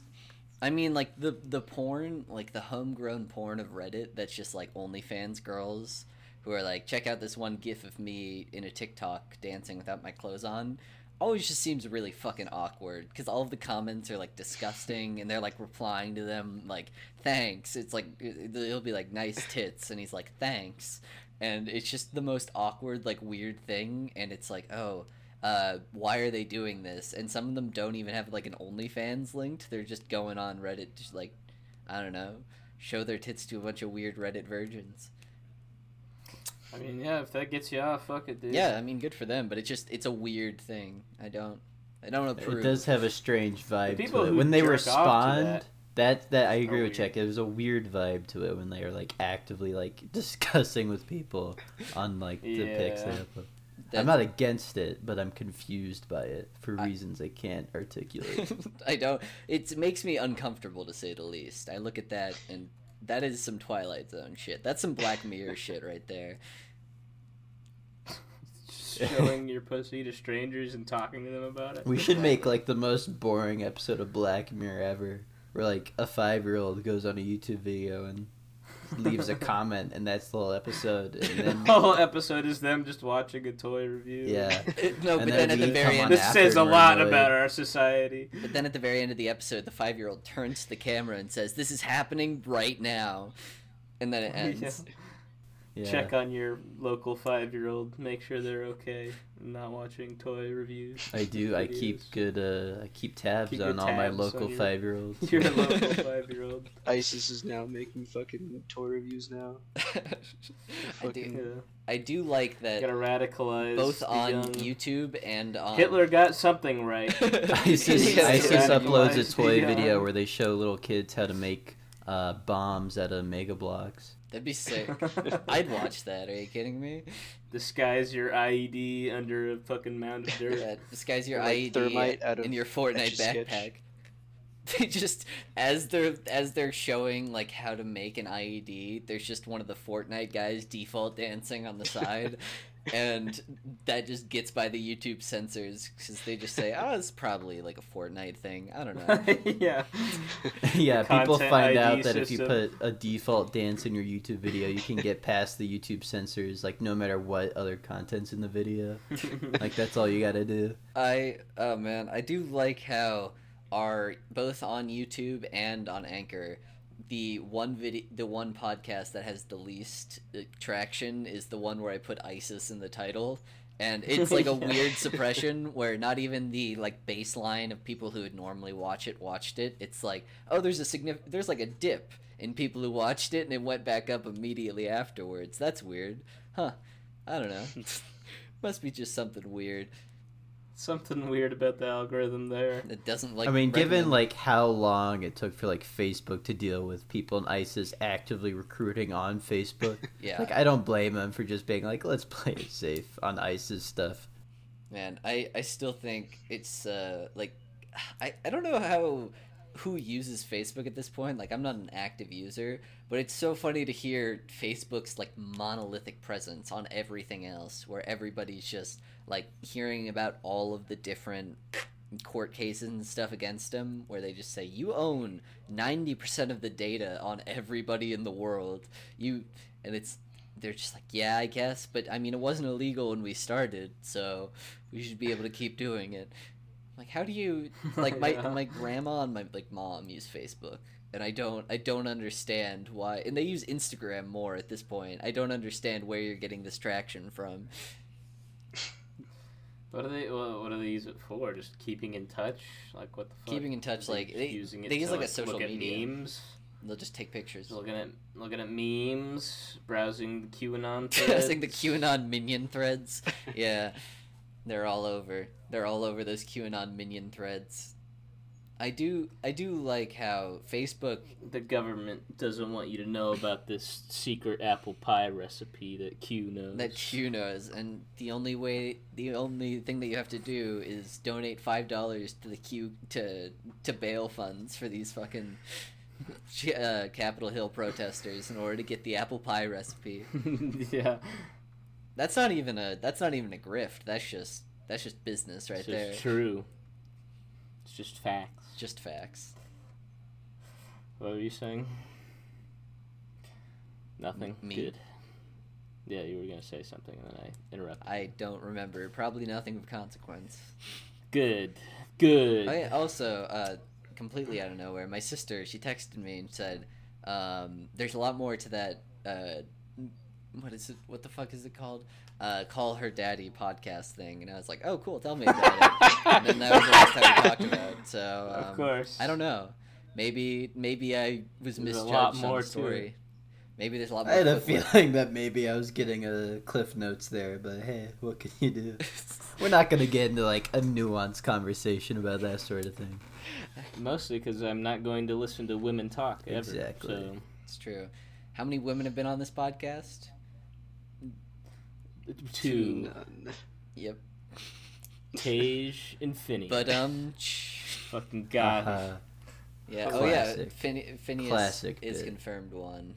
I mean like the the porn like the homegrown porn of Reddit that's just like OnlyFans girls who are like check out this one gif of me in a TikTok dancing without my clothes on always just seems really fucking awkward because all of the comments are like disgusting and they're like replying to them like thanks it's like it'll be like nice tits and he's like thanks and it's just the most awkward like weird thing and it's like oh uh, why are they doing this? And some of them don't even have like an OnlyFans linked. They're just going on Reddit, just like I don't know, show their tits to a bunch of weird Reddit virgins. I mean, yeah, if that gets you off, fuck it, dude. Yeah, I mean, good for them, but it's just it's a weird thing. I don't, I don't approve. It does have a strange vibe people to it. When they jerk were off to spawned, that that that I agree with Check. It was a weird vibe to it when they are like actively like discussing with people on like the pics they Yeah. upload. That- I'm not against it, but I'm confused by it for I- reasons I can't articulate. I don't. It makes me uncomfortable to say the least. I look at that and that is some Twilight Zone shit. That's some Black Mirror shit right there. Showing your pussy to strangers and talking to them about it. we should make like the most boring episode of Black Mirror ever, where like a five year old goes on a YouTube video and leaves a comment, and that's the whole episode, and then the whole episode is them just watching a toy review. yeah. no, And but then then at the very end, This says a lot annoyed. about our society. But then at the very end of the episode, the five year old turns to the camera and says, This is happening right now. And then it ends. Yeah. Check on your local five-year-old, make sure they're okay, and not watching toy reviews. I do. I keep good. Uh, I keep tabs Keep your on all my local five year olds. Your local five-year-old. ISIS is now making fucking toy reviews now. I do. Yeah. I do like that Gotta radicalize both on young- YouTube and on Hitler got something right. ISIS, ISIS uploads a toy video where they show little kids how to make uh, bombs out of Mega Bloks. That'd be sick. I'd watch that. Are you kidding me? Disguise your IED under a fucking mound of dirt. Yeah, disguise your like, IED thermite out of in your Fortnite Etch-a-Sketch. backpack. They just as they're as they're showing like how to make an IED, there's just one of the Fortnite guys default dancing on the side, and that just gets by the YouTube censors because they just say, "Oh, it's probably like a Fortnite thing." I don't know. yeah. yeah, people find ID out that if you put a default dance in your YouTube video, you can get past the YouTube censors, like no matter what other content's in the video. Like that's all you gotta do. I oh man, I do like how our both on YouTube and on Anchor, the one video, the one podcast that has the least uh, traction is the one where I put ISIS in the title, and it's like a weird suppression where not even the like baseline of people who would normally watch it watched it. It's like oh, there's a significant, there's like a dip in people who watched it, and it went back up immediately afterwards. That's weird, huh? I don't know. Must be just something weird. Something weird about the algorithm there. It doesn't like. I mean, given like how long it took for like Facebook to deal with people in ISIS actively recruiting on Facebook, yeah, like I don't blame them for just being like, let's play it safe on ISIS stuff. man, I I still think it's uh like, I I don't know how who uses Facebook at this point. Like, I'm not an active user, but it's so funny to hear Facebook's like monolithic presence on everything else, where everybody's just like hearing about all of the different court cases and stuff against him where they just say you own 90% of the data on everybody in the world. You and it's they're just like yeah i guess but i mean it wasn't illegal when we started so we should be able to keep doing it. Like how do you like my Yeah. my grandma and my like mom use facebook and i don't i don't understand why and they use instagram more at this point. I don't understand where you're getting this traction from What are they? What, do they use it for? Just keeping in touch? Like what the fuck? Keeping in touch, like, they- using it they use, to, like, a social media. memes. they'll just take pictures looking at looking at memes, browsing the QAnon Passing the. QAnon minion threads. Yeah, they're all over. They're all over those QAnon minion threads. I do. I do like how Facebook. The government doesn't want you to know about this secret apple pie recipe that Q knows. That Q knows, and the only way, the only thing that you have to do is donate five dollars to the Q to to bail funds for these fucking uh, Capitol Hill protesters in order to get the apple pie recipe. yeah, That's not even a. That's not even a grift. That's just. That's just business right it's there. true. It's just facts. Just facts. What were you saying? Nothing. Me? Good. Yeah, you were gonna say something, and then I interrupted. I don't remember. Probably nothing of consequence. Good. Good. I also, uh, completely out of nowhere, my sister she texted me and said, um, "There's a lot more to that. Uh, what is it? What the fuck is it called? Uh, Call her daddy podcast thing." And I was like, "Oh, cool. Tell me about it." and then that was the last time we talked about. it. So um, of course. I don't know. Maybe maybe I was There's a misjudged lot on more the to story. Maybe there's a lot more. I had a to it. feeling that maybe I was getting a cliff notes there, but hey, what can you do? We're not gonna get into like a nuanced conversation about that sort of thing. Mostly because I'm not going to listen to women talk ever. Exactly. So It's true. How many women have been on this podcast? Two, None. Yep. Tage and Finny. But um, fucking god. Uh-huh. yeah. Oh yeah. Classic. Fin- Phineas Classic is bit. confirmed one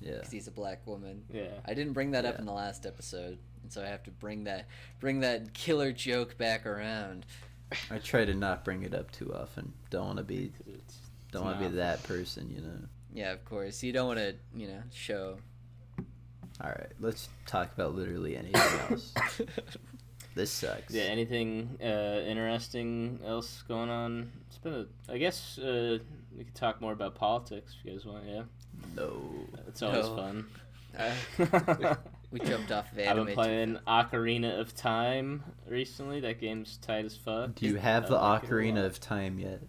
Yeah. because he's a black woman. Yeah. I didn't bring that up in the last episode, and so I have to bring that bring that killer joke back around. I try to not bring it up too often. Don't want to be. it's- don't want to be that person, you know. Yeah, of course. You don't want to, you know, show. All right, let's talk about literally anything else. this sucks. Yeah. Anything uh, interesting else going on? It's been a. I guess uh, we could talk more about politics if you guys want. Yeah. No. It's always No. fun. Uh, We jumped off of I've been playing. Ocarina of Time recently. That game's tight as fuck. Do you have the like it a Ocarina of Time yet?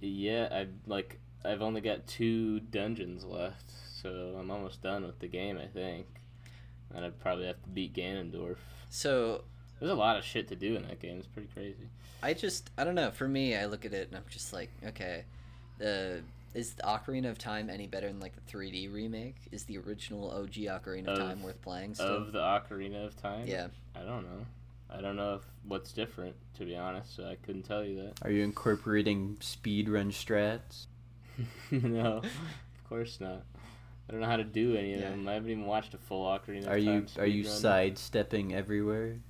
Yeah, I like. I've only got two dungeons left, so I'm almost done with the game. I think, and I'd probably have to beat Ganondorf. So There's a lot of shit to do in that game. It's pretty crazy. I just I don't know. For me, I look at it and I'm just like, okay, the is the Ocarina of Time any better than like the 3D remake? Is the original OG Ocarina of, Of- Time worth playing still? Of the Ocarina of Time. yeah. I don't know. I don't know if what's different, to be honest. So I couldn't tell you that. Are you incorporating speedrun strats? no, of course not. I don't know how to do any of Yeah. them. I haven't even watched a full Ocarina of Are you Time are you sidestepping everywhere?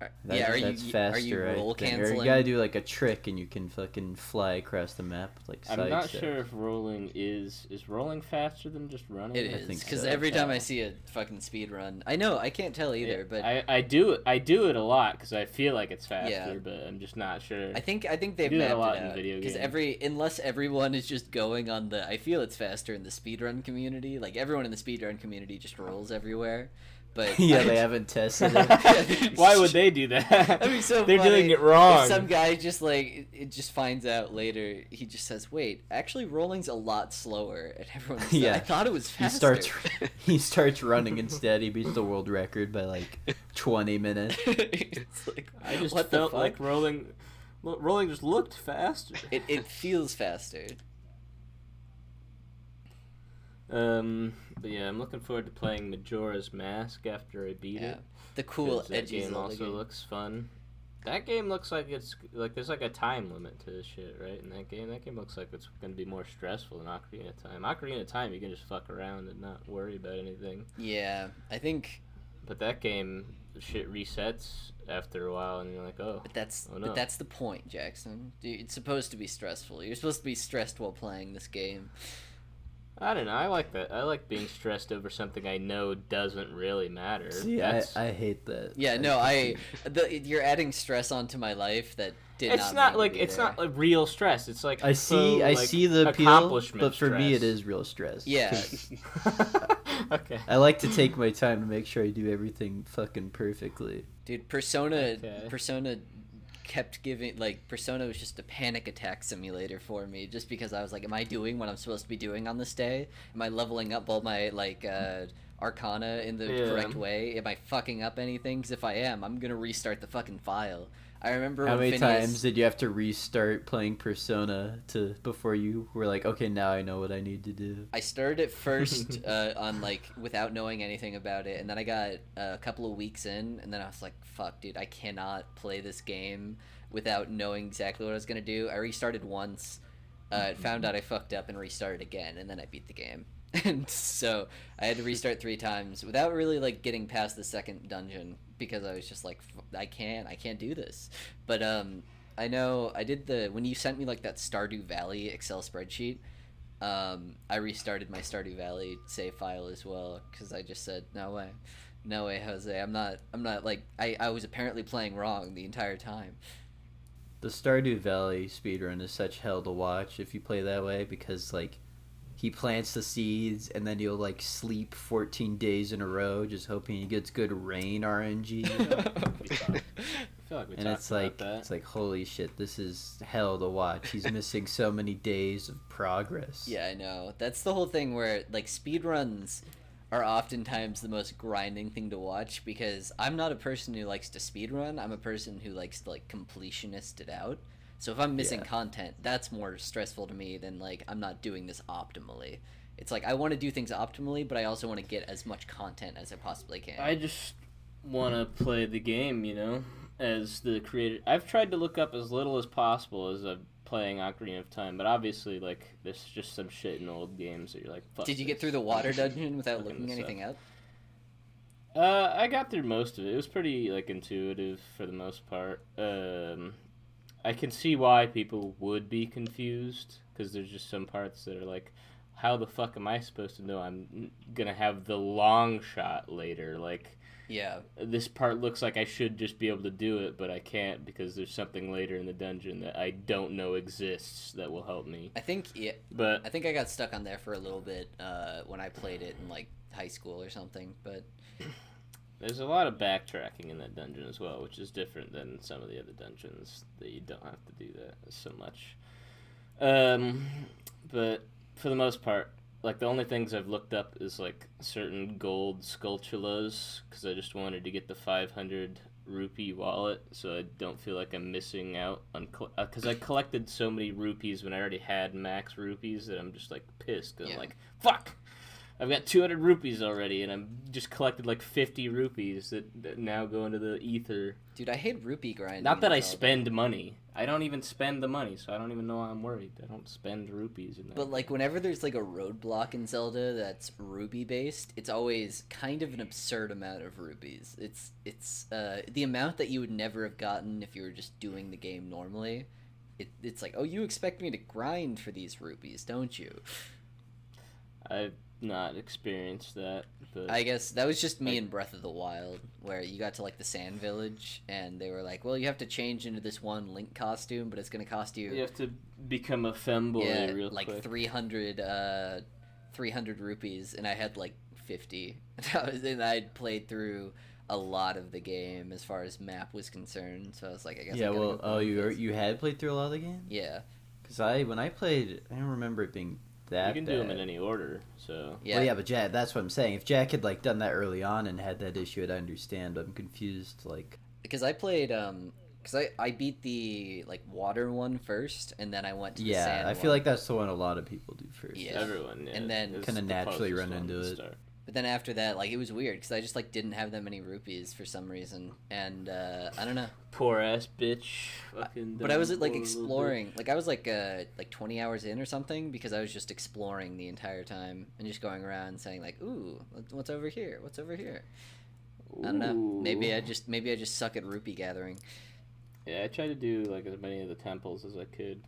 Are- That- yeah. Are that's you faster. are you roll think. Canceling? you gotta do like a trick and you can fucking fly across the map with, like I'm not sidestep. sure if rolling is is rolling faster than just running. It I is think because so. every time I oh. see a fucking speed run, I know I can't tell either, Yeah, but I, I do I do it a lot because I feel like it's faster, Yeah. but I'm just not sure. I think I think they've do that a lot it in out video because games. every unless everyone is just going on the I feel it's faster in the speed run community. Like everyone in the speed run community just rolls everywhere. But yeah, I- they haven't tested it. Why would they do that? That'd be so They're funny doing it wrong. If some guy just like it- it just finds out later, he just says, "Wait, actually, rolling's a lot slower." And everyone's like, Yeah. I thought it was faster. he starts he starts running instead. He beats the world record by like 20 minutes. it's like I just what felt like rolling rolling just looked faster. it. It feels faster. Um, but yeah, I'm looking forward to playing Majora's Mask after I beat Yeah. it. The cool 'cause that edgy game also game. looks fun. That game looks like it's like there's like a time limit to this shit, right? In that game, that game looks like it's gonna be more stressful than Ocarina of Time. Ocarina of Time, you can just fuck around and not worry about anything. Yeah, I think, But that game, shit resets after a while, and you're like, oh, but that's Oh, no. but that's the point, Jackson. Dude, It's supposed to be stressful. You're supposed to be stressed while playing this game. I don't know. I like that. I like being stressed over something I know doesn't really matter. See, I, That's- I hate that. Yeah, no, I. The, you're adding stress onto my life that did it's not. not, need to like it's there. not like real stress. It's like I see pro, I like, see the appeal, accomplishment but for me it is real stress. Yeah. okay. I like to take my time to make sure I do everything fucking perfectly. Dude, Persona Okay. Persona kept giving like Persona was just a panic attack simulator for me just because I was like am I doing what I'm supposed to be doing on this day? Am I leveling up all my like uh arcana in the Yeah. correct way? Am I fucking up anything? Cuz if I am, I'm going to restart the fucking file. I remember How many Phineas, times did you have to restart playing Persona to before you were like, okay, now I know what I need to do? I started it first uh, on like without knowing anything about it, and then I got uh, a couple of weeks in, and then I was like, "Fuck, dude, I cannot play this game without knowing exactly what I was gonna do." I restarted once, uh, found out I fucked up, and restarted again, and then I beat the game. And so I had to restart three times without really like getting past the second dungeon because I was just like, I can't, I can't do this. But um, I know I did the when you sent me like that Stardew Valley Excel spreadsheet um, I restarted my Stardew Valley save file as well because I just said no way, no way, Jose. I'm not. I'm not like I. I was apparently playing wrong the entire time. The Stardew Valley speedrun is such hell to watch if you play that way because like he plants the seeds and then he'll like sleep 14 days in a row just hoping he gets good rain RNG. I feel like and it's like that. it's like holy shit, this is hell to watch. He's missing so many days of progress. yeah, I know. That's the whole thing where like speedruns are oftentimes the most grinding thing to watch because I'm not a person who likes to speedrun. I'm a person who likes to like completionist it out. So if I'm missing Yeah. content, that's more stressful to me than like I'm not doing this optimally. It's like I want to do things optimally, but I also want to get as much content as I possibly can. I just want to play the game, you know, as the creator. I've tried to look up as little as possible as I'm playing Ocarina of Time, but obviously, like, there's just some shit in old games that you're like, fuck. Did you get through the water dungeon without Looking looking this anything up? Uh, I got through most of it. It was pretty like intuitive for the most part. Um, I can see why people would be confused because there's just some parts that are like, how the fuck am I supposed to know I'm gonna have the long shot later? Like, Yeah. this part looks like I should just be able to do it, but I can't because there's something later in the dungeon that I don't know exists that will help me. I think yeah, But I think I got stuck on there for a little bit uh, when I played it in like high school or something. But there's a lot of backtracking in that dungeon as well, which is different than some of the other dungeons that you don't have to do that so much. Um, but for the most part, like the only things I've looked up is like certain gold Skulltulas because I just wanted to get the 500 rupee wallet, so I don't feel like I'm missing out on because I collected so many rupees when I already had max rupees that I'm just like pissed. 'cause I'm Yeah. like, fuck. I've got 200 rupees already, and I'm just collected like 50 rupees that, that now go into the ether. dude, I hate rupee grinding. Not that I spend money. I don't even spend the money, so I don't even know why I'm worried. I don't spend rupees in that. But like whenever there's like a roadblock in Zelda that's rupee based, it's always kind of an absurd amount of rupees. It's it's uh, the amount that you would never have gotten if you were just doing the game normally. It, it's like, oh, you expect me to grind for these rupees, don't you? I've not experienced that. But I guess that was just me Like- in Breath of the Wild, where you got to like the Sand Village, and they were like, "Well, you have to change into this one Link costume, but it's gonna cost you, you have to become a femboy yeah, real like quick. 300, uh, 300 rupees," and I had like fifty. That was, and I'd played through a lot of the game as far as map was concerned. So I was like, I guess. Yeah, gotta well, go oh, you this. you had played through a lot of the game? Yeah, Because I when I played, I don't remember it being that you can bad. do them in any order. So yeah. Well, yeah, but Jack, that's what I'm saying. If Jack had like done that early on and had that issue, I'd understand. But I'm confused. Like, because I played um. Because I, I beat the like water one first, and then I went to the yeah, sand I feel one. like that's the one a lot of people do first. Yeah. everyone, yeah, And then- Kinda naturally run into it. start. But then after that, like it was weird because I just like didn't have that many rupees for some reason, and uh, I don't know. Poor ass bitch. Fucking But I was like exploring, like I was like uh, like twenty hours in or something because I was just exploring the entire time and just going around saying like, "Ooh, what's over here? What's over here?" bitch. I don't know. Maybe I just maybe I just suck at rupee gathering. Yeah, I tried to do like as many of the temples as I could.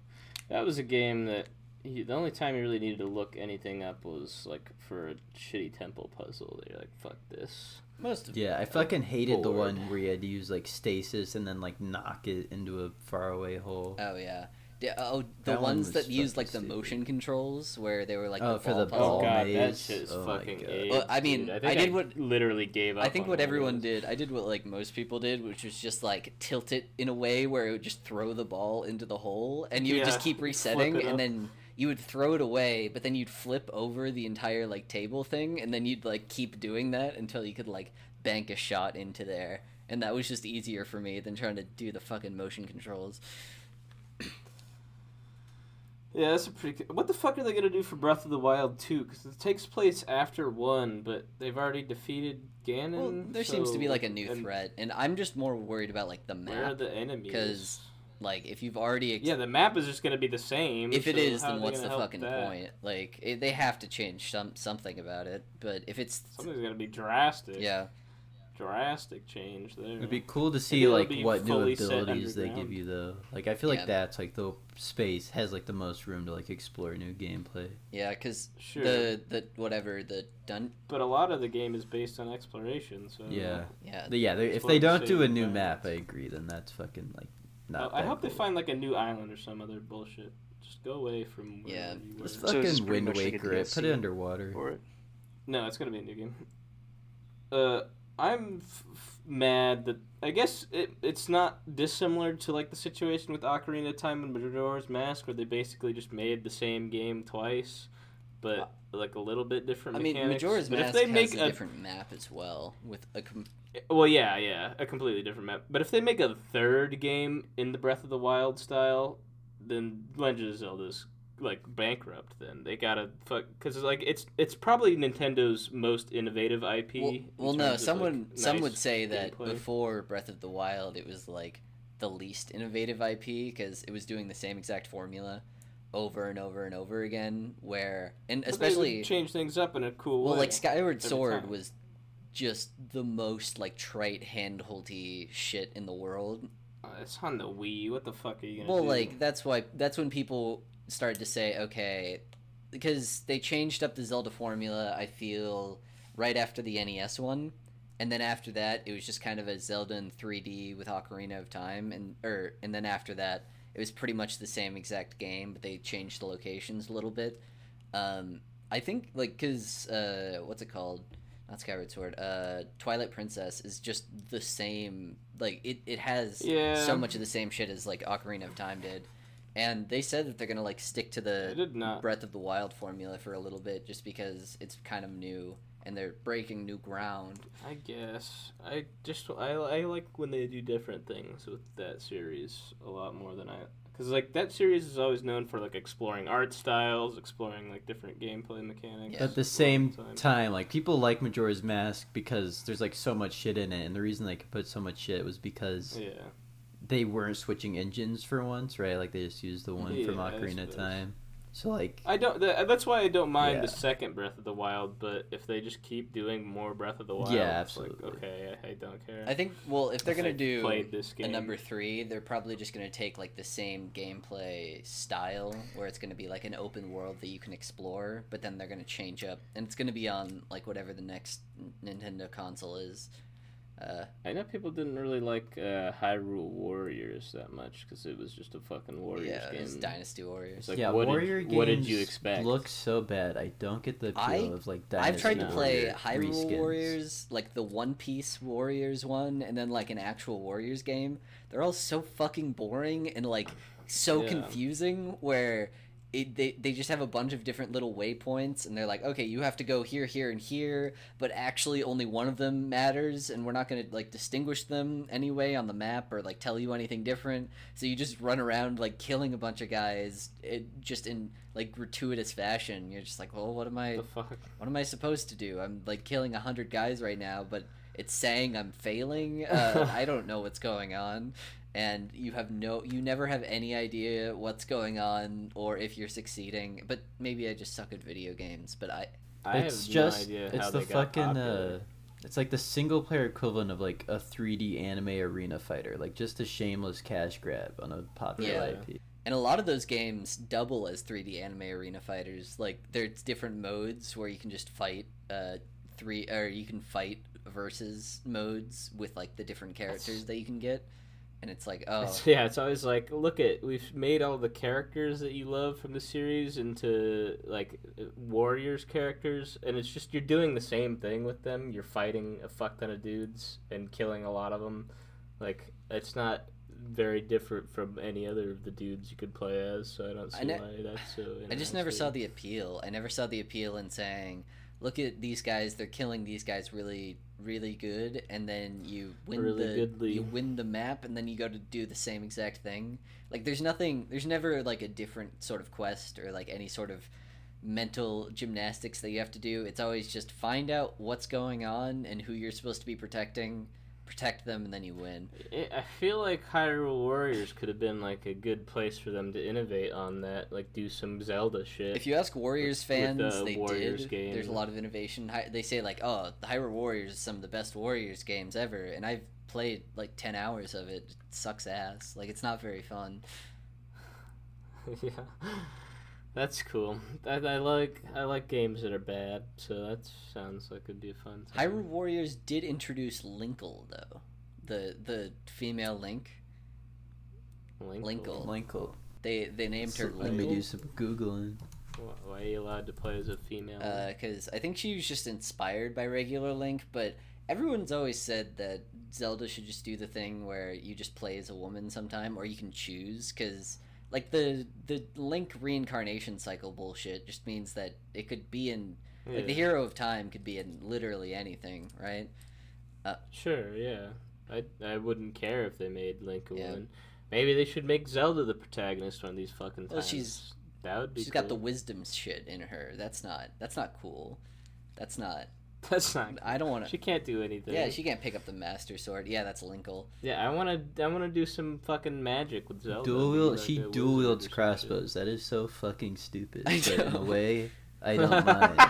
That was a game that you, the only time you really needed to look anything up was like for a shitty temple puzzle. You're like, fuck this. Most of Yeah, I fucking hated the one where you had to use like stasis and then like knock it into a faraway hole. Oh yeah. Yeah, uh, oh, the That one ones was that used like the fucking motion controls where they were like Oh, the for the puzzle. Oh ball god, that maze. shit is Oh fucking God. AIDS, Well, I mean, dude. I I, think did what- literally gave up. I think on what everyone did, I did what like most people did, which was just like tilt it in a way where it would just throw the ball into the hole, and you would just keep resetting, and up. then you would throw it away, but then you'd flip over the entire like table thing, and then you'd like keep doing that until you could like bank a shot into there, and that was just easier for me than trying to do the fucking motion controls. Yeah, that's a pretty. What the fuck are they gonna do for Breath of the Wild 2? Because it takes place after one, but they've already defeated Ganon. Well, there seems to be like a new and threat, and I'm just more worried about like the map. Where are the enemies? 'cause Like if you've already ex- yeah, the map is just gonna be the same. if it so is, then what's the fucking that? point? Like it, they have to change some something about it. But if it's Something's gonna be drastic. yeah, drastic change there. It'd be cool to see it'll like what new abilities they give you though. Like I feel like Yeah. that's like the space has like the most room to like explore new gameplay. yeah, because Sure, the the whatever the dun but a lot of the game is based on exploration. So Yeah. yeah But yeah, they, if they don't do a new map, I agree. Then that's fucking like not. I that hope they cool. find like a new island or some other bullshit. Just go away from where Yeah. you were. Just fucking pretty Wind much like Waker it. Put it underwater. for it. No, it's gonna be a new game. Uh, I'm f- f- mad that I guess it it's not dissimilar to like the situation with Ocarina of Time and Majora's Mask, where they basically just made the same game twice, but like a little bit different I mean mechanics. Majora's but Mask if they make a, a different map as well with a com- well, yeah, yeah, a completely different map. But if they make a third game in the Breath of the Wild style, then Legend of Zelda's like bankrupt. Then they gotta fuck because like it's it's probably Nintendo's most innovative IP. well, well no someone like, some nice would say that gameplay. before Breath of the Wild it was like the least innovative IP because it was doing the same exact formula over and over and over again where and But especially change things up in a cool way. Well, way. like Skyward Sword time. was just the most like trite handholdy shit in the world. Uh, it's on the Wii. What the fuck are you gonna Well, do? like that's why that's when people started to say, okay, because they changed up the Zelda formula. I feel right after the NES one, and then after that, it was just kind of a Zelda in 3D with Ocarina of Time, and or and then after that, it was pretty much the same exact game, but they changed the locations a little bit. Um, I think like because uh, what's it called? Not Skyward Sword. Uh, Twilight Princess is just the same. Like it, it has Yeah. so much of the same shit as like Ocarina of Time did, and they said that they're gonna like stick to the. Breath of the Wild formula for a little bit, just because it's kind of new and they're breaking new ground. I guess I just I, I like when they do different things with that series a lot more than I because like that series is always known for like exploring art styles, exploring like different gameplay mechanics. Yeah. But at the same time, like people like Majora's Mask because there's like so much shit in it, and the reason they could put so much shit was because yeah, they weren't switching engines for once, right? Like they just used the one from Yeah, I Ocarina of suppose. Time. So like, I don't. That, that's why I don't mind the second Breath of the Wild. But if they just keep doing more Breath of the Wild, Yeah, it's like, absolutely. okay, I, I don't care. I think well, if they're If gonna do played this a number three, they're probably just gonna take like the same gameplay style, where it's gonna be like an open world that you can explore, but then they're gonna change up, and it's gonna be on like whatever the next Nintendo console is. Uh, I know people didn't really like uh, Hyrule Warriors that much because it was just a fucking Warriors yeah, game. it's Dynasty Warriors. It's like, yeah, what Warrior did, games what did you expect? look so bad. I don't get the appeal I- of like. Dynasty I've tried to play Warrior Hyrule reskins. Warriors, like the One Piece Warriors one, and then like an actual Warriors game. They're all so fucking boring and like so Yeah. confusing. Where it, they they just have a bunch of different little waypoints, and they're like, okay, you have to go here, here, and here, but actually only one of them matters, and we're not gonna like distinguish them anyway on the map or like tell you anything different. So you just run around like killing a bunch of guys, it, just in like gratuitous fashion. You're just like, well, what am I? the fuck? what am I supposed to do? I'm like killing a hundred guys right now, but it's saying I'm failing. Uh, I don't know what's going on, and you have no, you never have any idea what's going on or if you're succeeding. But maybe I just suck at video games. But I, I it's have just no idea it's how the they got fucking popular. uh it's like the single player equivalent of like a 3D anime arena fighter, like just a shameless cash grab on a popular Yeah. IP. and a lot of those games double as 3D anime arena fighters. Like there's different modes where you can just fight. Uh, three or you can fight versus modes with like the different characters that you can get, and it's like oh It's- yeah, it's always like, look at we've made all the characters that you love from the series into like warriors characters, and it's just you're doing the same thing with them. You're fighting a fuck ton of dudes and killing a lot of them. Like it's not very different from any other of the dudes you could play as. So I don't see ne- why that's so. I just never saw the appeal. I never saw the appeal in saying, "Look at these guys; they're killing these guys really, really good." And then you win Really the goodly. you win the map, and then you go to do the same exact thing. Like there's nothing. There's never like a different sort of quest or like any sort of mental gymnastics that you have to do. It's always just find out what's going on and who you're supposed to be protecting, protect them, and then you win. I feel like Hyrule Warriors could have been like a good place for them to innovate on that, like do some Zelda shit. If you ask Warriors with fans, the they Warriors did. game. There's a lot of innovation. They say like, "Oh, the Hyrule Warriors is some of the best Warriors games ever," and I've played like ten hours of it. It sucks ass. Like it's not very fun. yeah, that's cool. I, I like I like games that are bad, so that sounds like it'd be a fun. Time. Hyrule Warriors did introduce Linkle though, the the female Link. Linkle. Linkle. Linkle. They they named her Let me do some googling. Why, why are you allowed to play as a female? Uh, because I think she was just inspired by regular Link, but. Everyone's always said that Zelda should just do the thing where you just play as a woman sometime, or you can choose. Because like the the Link reincarnation cycle bullshit just means that it could be in like the hero of time could be in literally anything, right? Uh, sure, yeah. I I wouldn't care if they made Link a Yeah. woman. Maybe they should make Zelda the protagonist one of these fucking times. Well, she's- that would be. She's got the wisdom shit in her. That's not that's not cool. That's not. That's not. I don't want to. She can't do anything. Yeah, she can't pick up the master sword. Yeah, that's Linkle. Yeah, I want to. I want to do some fucking magic with Zelda. Dual wield. like She dual wields or shit. crossbows. That is so fucking stupid. I But in a way, I don't mind.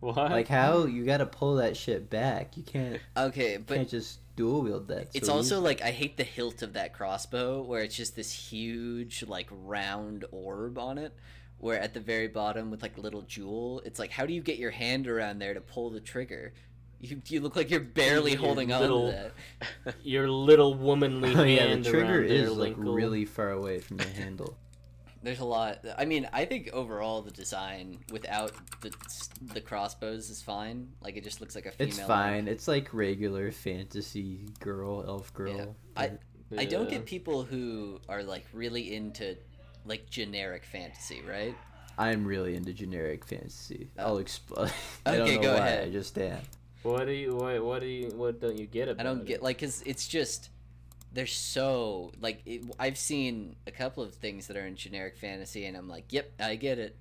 what? like how you got to pull that shit back. You can't Okay, but can't just dual wield that. it's so also easily. like I hate the hilt of that crossbow, where it's just this huge like round orb on it. Where at the very bottom with like a little jewel, it's like how do you get your hand around there to pull the trigger? You, you look like you're barely Your holding on to that. Your little womanly Oh yeah, the hand trigger around there, is like Linkle. really far away from the handle. There's a lot. I mean, I think overall the design without the the crossbows is fine. Like it just looks like a female. It's fine. It's like regular fantasy girl, elf girl. Yeah. I- I don't get people who are like really into like generic fantasy, right? I'm really into generic fantasy. Oh. I'll explain. I don't Okay, know go why. ahead. I just am. What do you? What, what do you? What don't you get about I don't it? get like cuz it's just they're so like it, I've seen a couple of things that are in generic fantasy and I'm like, "Yep, I get it."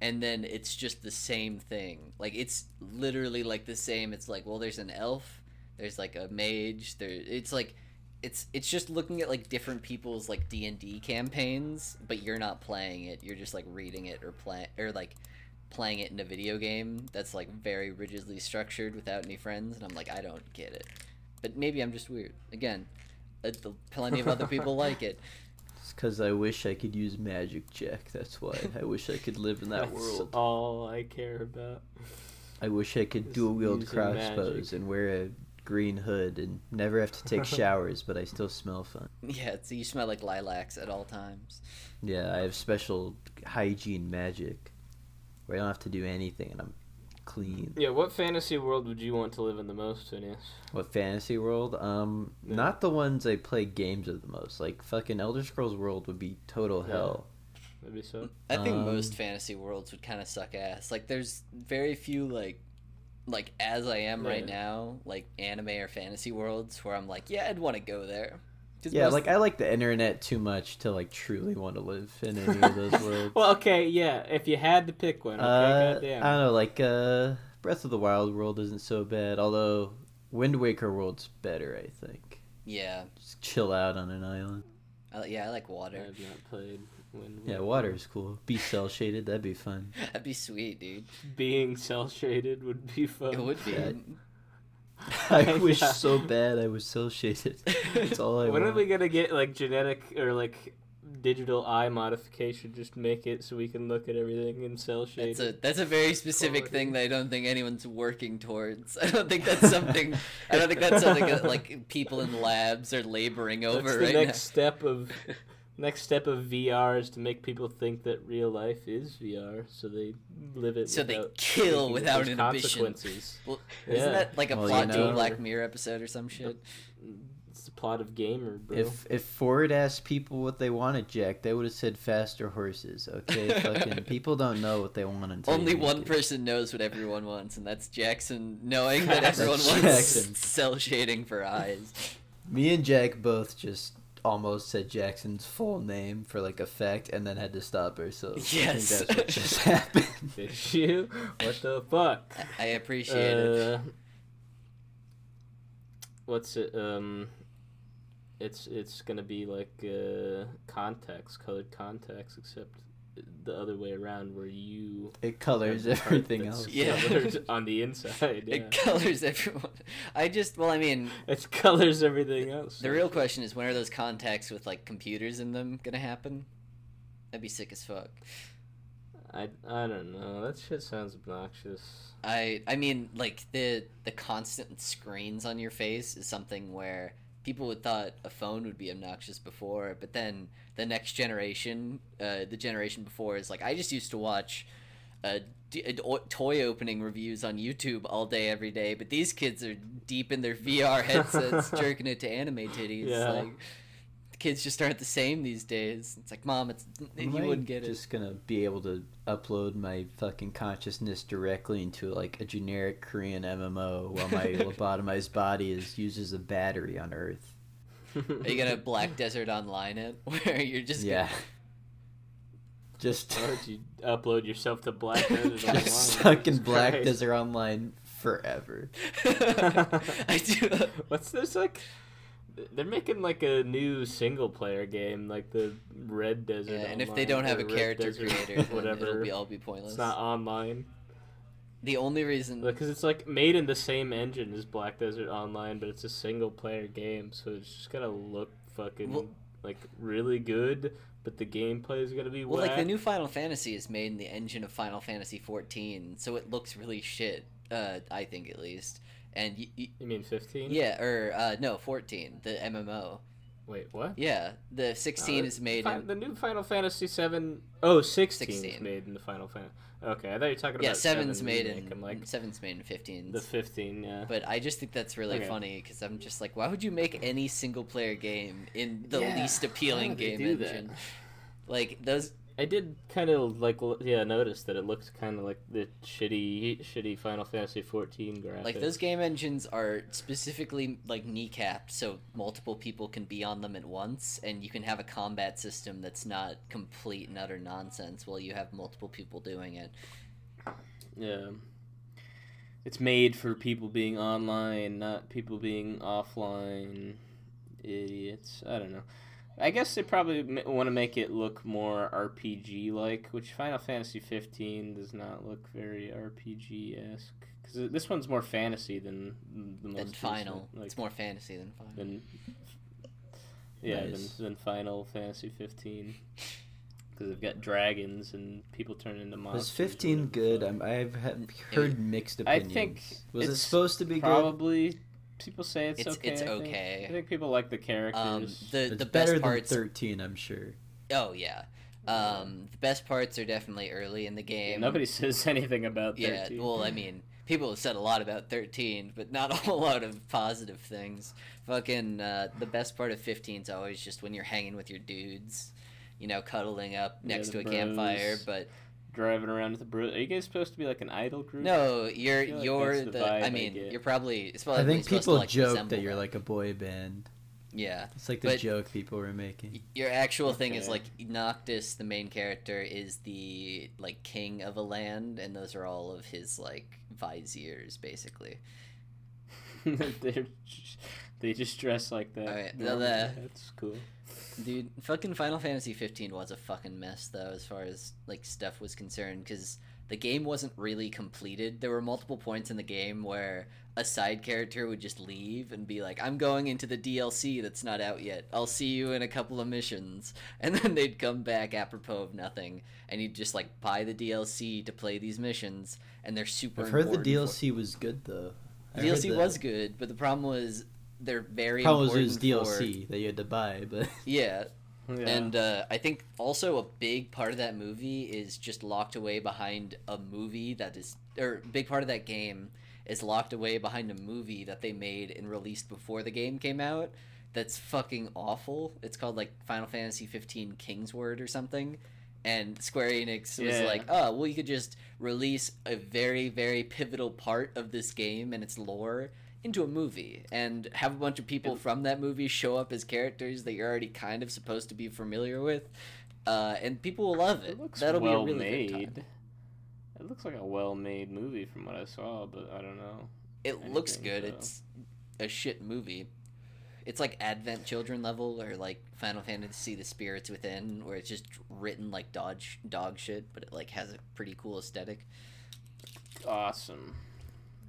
And then it's just the same thing. Like it's literally like the same. It's like, well, there's an elf, there's like a mage, there it's like it's it's just looking at like different people's like D&D campaigns, but you're not playing it. You're just like reading it or play or like playing it in a video game that's like very rigidly structured without any friends and I'm like I don't get it. But maybe I'm just weird. Again, uh, plenty of other people like it. It's because I wish I could use magic, Jack. That's why. I wish I could live in that That's world. all I care about. I wish I could dual wield crossbows magic. and wear a green hood and never have to take showers, but I still smell fun. Yeah, so you smell like lilacs at all times. Yeah, I have special hygiene magic where I don't have to do anything and I'm clean. Yeah, what fantasy world would you want to live in the most, Phineas? What fantasy world? Um, Yeah. not the ones I play games with the most. Like fucking Elder Scrolls World would be total Yeah. hell. Maybe so. I think Um, most fantasy worlds would kind of suck ass. Like there's very few like like as I am right Yeah. now, like anime or fantasy worlds where I'm like, yeah, I'd want to go there. 'Cause Yeah, most- like I like the internet too much to like truly want to live in any of those worlds. Well, okay, yeah. If you had to pick one, okay, uh, goddamn. I don't know, like uh, Breath of the Wild world isn't so bad, although Wind Waker world's better, I think. yeah, Just chill out on an island. I, yeah, I like I water. have not played Wind Yeah, water is cool. Be cel shaded, that'd be fun. That'd be sweet, dude. Being cel shaded would be fun. It would be. Yeah. I wish Yeah. so bad I was cel shaded. That's all I When are we gonna get like genetic or like digital eye modification? Just make it so we can look at everything in cel shaded. That's a that's a very specific Quality. thing that I don't think anyone's working towards. I don't think that's something. I don't think that's something that like people in labs are laboring over That's the right next step of next step of VR is to make people think that real life is VR, so they live it. So they kill without inhibition. consequences. now. Well, isn't that like a Well, you plot to a Black Mirror episode or some shit? It's the plot of Gamer, bro. If if Ford asked people what they wanted, Jack, they would have said faster horses. Okay, fucking people don't know what they want until Only one make it. person knows what everyone wants, and that's Jackson knowing that everyone wants Jackson. cel shading for eyes. Me and Jack both just almost said Jackson's full name for like effect, and then had to stop ourselves. Yes. I think that's what just happened. Did you? What the fuck? I appreciate it. Uh, what's it? Um, it's it's gonna be like uh, context, colored context, except the other way around, where you It colors have the part everything else. Yeah. on the inside. Yeah. It colors everyone. I just, well, I mean, It colors everything else. the real question is when are those contacts with like computers in them gonna happen? That'd be sick as fuck. I I don't know. That shit sounds obnoxious. I I mean like the the constant screens on your face is something where people would thought a phone would be obnoxious before, but then the next generation, uh, the generation before is like I just used to watch uh, d- toy opening reviews on YouTube all day every day, but these kids are deep in their VR headsets jerking it to anime titties. Yeah. Like the kids just aren't the same these days. It's like, mom, it's you Am I wouldn't get it. just gonna be able to upload my fucking consciousness directly into like a generic Korean MMO while my lobotomized body is uses a battery on Earth. Are you gonna Black Desert Online it where you're just yeah. Just Why would you upload yourself to Black Desert Online? stuck in Black Christ. Desert Online forever. I do. Uh, What's this like? They're making like a new single player game, like the Red Desert. Yeah, and if they don't have a Red character Desert, creator, whatever, it'll be all be pointless. it's not online The only reason because it's like made in the same engine as Black Desert Online, but it's a single player game, so it's just gonna look fucking Well- like really good, but the gameplay is gonna be well, whack. like the new Final Fantasy is made in the engine of Final Fantasy 14, so it looks really shit. Uh, I think at least. And y- y- You mean fifteen? yeah, or uh, no, fourteen, the MMO. Wait, what? Yeah, the sixteen Uh, is made Fi- in the new Final Fantasy seven oh 16 is made in the Final Fantasy. Okay, I thought you were talking yeah, about seven's 7 made in I'm like seven's made in fifteen. the fifteen. Yeah. But I just think that's really Okay. funny because I'm just like, why would you make any single player game in the Yeah, least appealing game do that? engine? Like those, I did kind of like yeah notice that it looks kind of like the shitty shitty Final Fantasy 14 graphics. like those game engines are specifically like kneecapped, so multiple people can be on them at once, and you can have a combat system that's not complete and utter nonsense while you have multiple people doing it. Yeah. It's made for people being online, not people being offline. Idiots. I don't know. I guess they probably m- want to make it look more RPG like, which Final Fantasy 15 does not look very RPG esque. Because this one's more fantasy than the most Than Final, like, it's more fantasy than Final. than yeah Nice. than, than Final Fantasy 15. Because they've got dragons and people turn into monsters. Was 15 good? I'm, I've heard mixed opinions. I think was it it's supposed to be good? Probably. People say it's, It's- okay. it's I think. okay. I think people like the characters. Um, the It's the better best parts. than 13, I'm sure. Oh yeah, um, the best parts are definitely early in the Yeah, game. nobody says anything about Yeah, well, I mean, people have said a lot about 13, but not a whole lot of positive things. Fucking, uh, the best part of 15 is always just when you're hanging with your dudes, you know, cuddling up next the to a campfire. But driving around with the bro. Are you guys supposed to be like an idol group? no, you're feel like you're the the. I I mean, get. you're probably. It's probably I think people to, like, joke that you're like a boy band. Yeah, It's like the But- joke people were making. your actual thing is like Noctis, the main character, is the like king of a land, and those are all of his like viziers, basically. They're just, they just dress like that. Alright, the- the- That's cool. Dude, fucking Final Fantasy 15 was a fucking mess though, as far as like stuff was concerned, because the game wasn't really completed. There were multiple points in the game where a side character would just leave and be like, "I'm going into the DLC that's not out yet. I'll see you in a couple of missions," and then they'd come back apropos of nothing, and you'd just like buy the DLC to play these missions, and they're super. I've heard the DLC was good though. I The DLC was good, but the problem was they're very Problem was important was for- DLC that you had to buy, but Yeah, Yeah. and uh, I think also a big part of that movie is just locked away behind a movie that is, or big part of that game is locked away behind a movie that they made and released before the game came out. That's fucking awful. It's called like Final Fantasy 15 Kingsword or something. And Square Enix was Yeah. like, oh, well, you could just release a very, very pivotal part of this game and its lore into a movie and have a bunch of people from that movie show up as characters that you're already kind of supposed to be familiar with. Uh, and people will love it. it looks That'll well be a really made. It looks like a well-made movie from what I saw, but I don't know. It looks good. so. It's a shit movie. It's like Advent Children level or like Final Fantasy The Spirits Within where it's just written like dog dog shit, but it like has a pretty cool aesthetic. Awesome.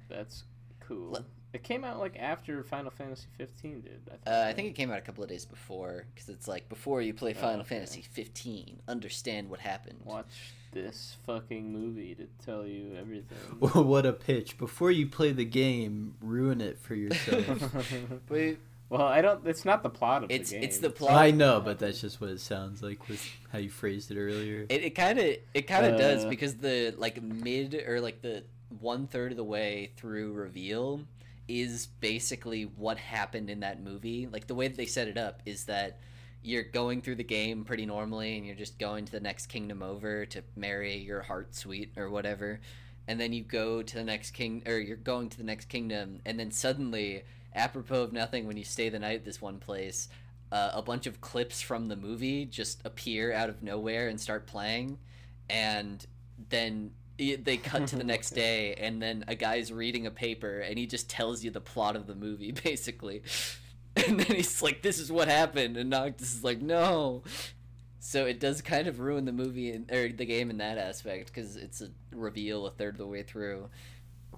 That's cool. Let- it came out like after Final Fantasy 15 did. I, thought, Uh, I think it came out a couple of days before because it's like before you play Oh, Final okay. Fantasy 15, understand what happened. Watch this fucking movie to tell you everything. what a pitch! Before you play the game, ruin it for yourself. Wait, well, I don't. It's not the plot of It's- the game. it's the plot. I know, but that's just what it sounds like with how you phrased it earlier. It it kind of it kind of does Uh, because the like mid or like the one third of the way through reveal is basically what happened in that movie. Like the way that they set it up is that you're going through the game pretty normally and you're just going to the next kingdom over to marry your heart sweet or whatever. And then you go to the next king or you're going to the next kingdom and then suddenly apropos of nothing when you stay the night at this one place uh, a bunch of clips from the movie just appear out of nowhere and start playing and then they cut to the next day and then a guy's reading a paper and he just tells you the plot of the movie basically. And then he's like this is what happened and Noctis is like no. So it does kind of ruin the movie in, or the game in that aspect because it's a reveal a third of the way through.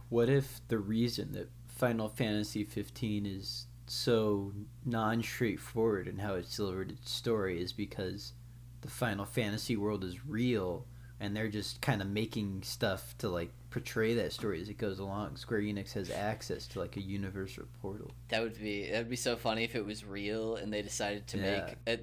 What if the reason that Final Fantasy 15 is so non straightforward in how it's delivered its story is because the Final Fantasy world is real, and they're just kind of making stuff to like portray that story as it goes along. Square Enix has access to like a universal portal. That would be that would be so funny if it was real and they decided to Yeah. make a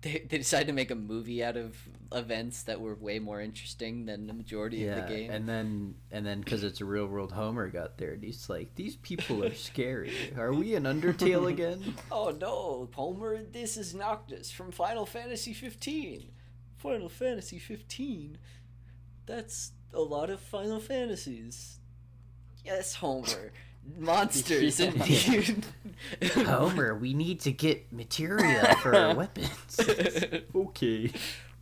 they, they decided to make a movie out of events that were way more interesting than the majority of the game. and then and then because it's a real world, Homer got there, and he's like, "These people are scary. Are we in Undertale again?" Oh no, Homer, this is Noctis from Final Fantasy 15. Final Fantasy 15? That's a lot of Final Fantasies. Yes, Homer. Monsters indeed. Homer, we need to get materia for our weapons. okay.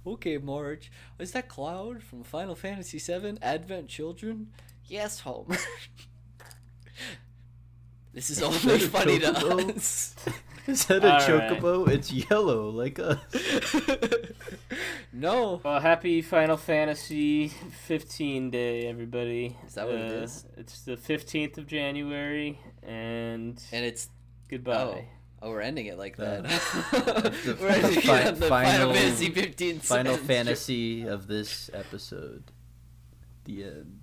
Okay, Marge. Is that Cloud from Final Fantasy VII Advent Children? Yes, Homer. this is only funny to us. Is that a All right. chocobo? It's yellow like us. no. Well, happy Final Fantasy 15 day, everybody. Is that what it Uh, is? It's the 15th of January, and And it's goodbye. Oh, we're ending it like Uh, that. the we're ending fi- on the final- Final Fantasy 15 Final fantasy of this episode. The end.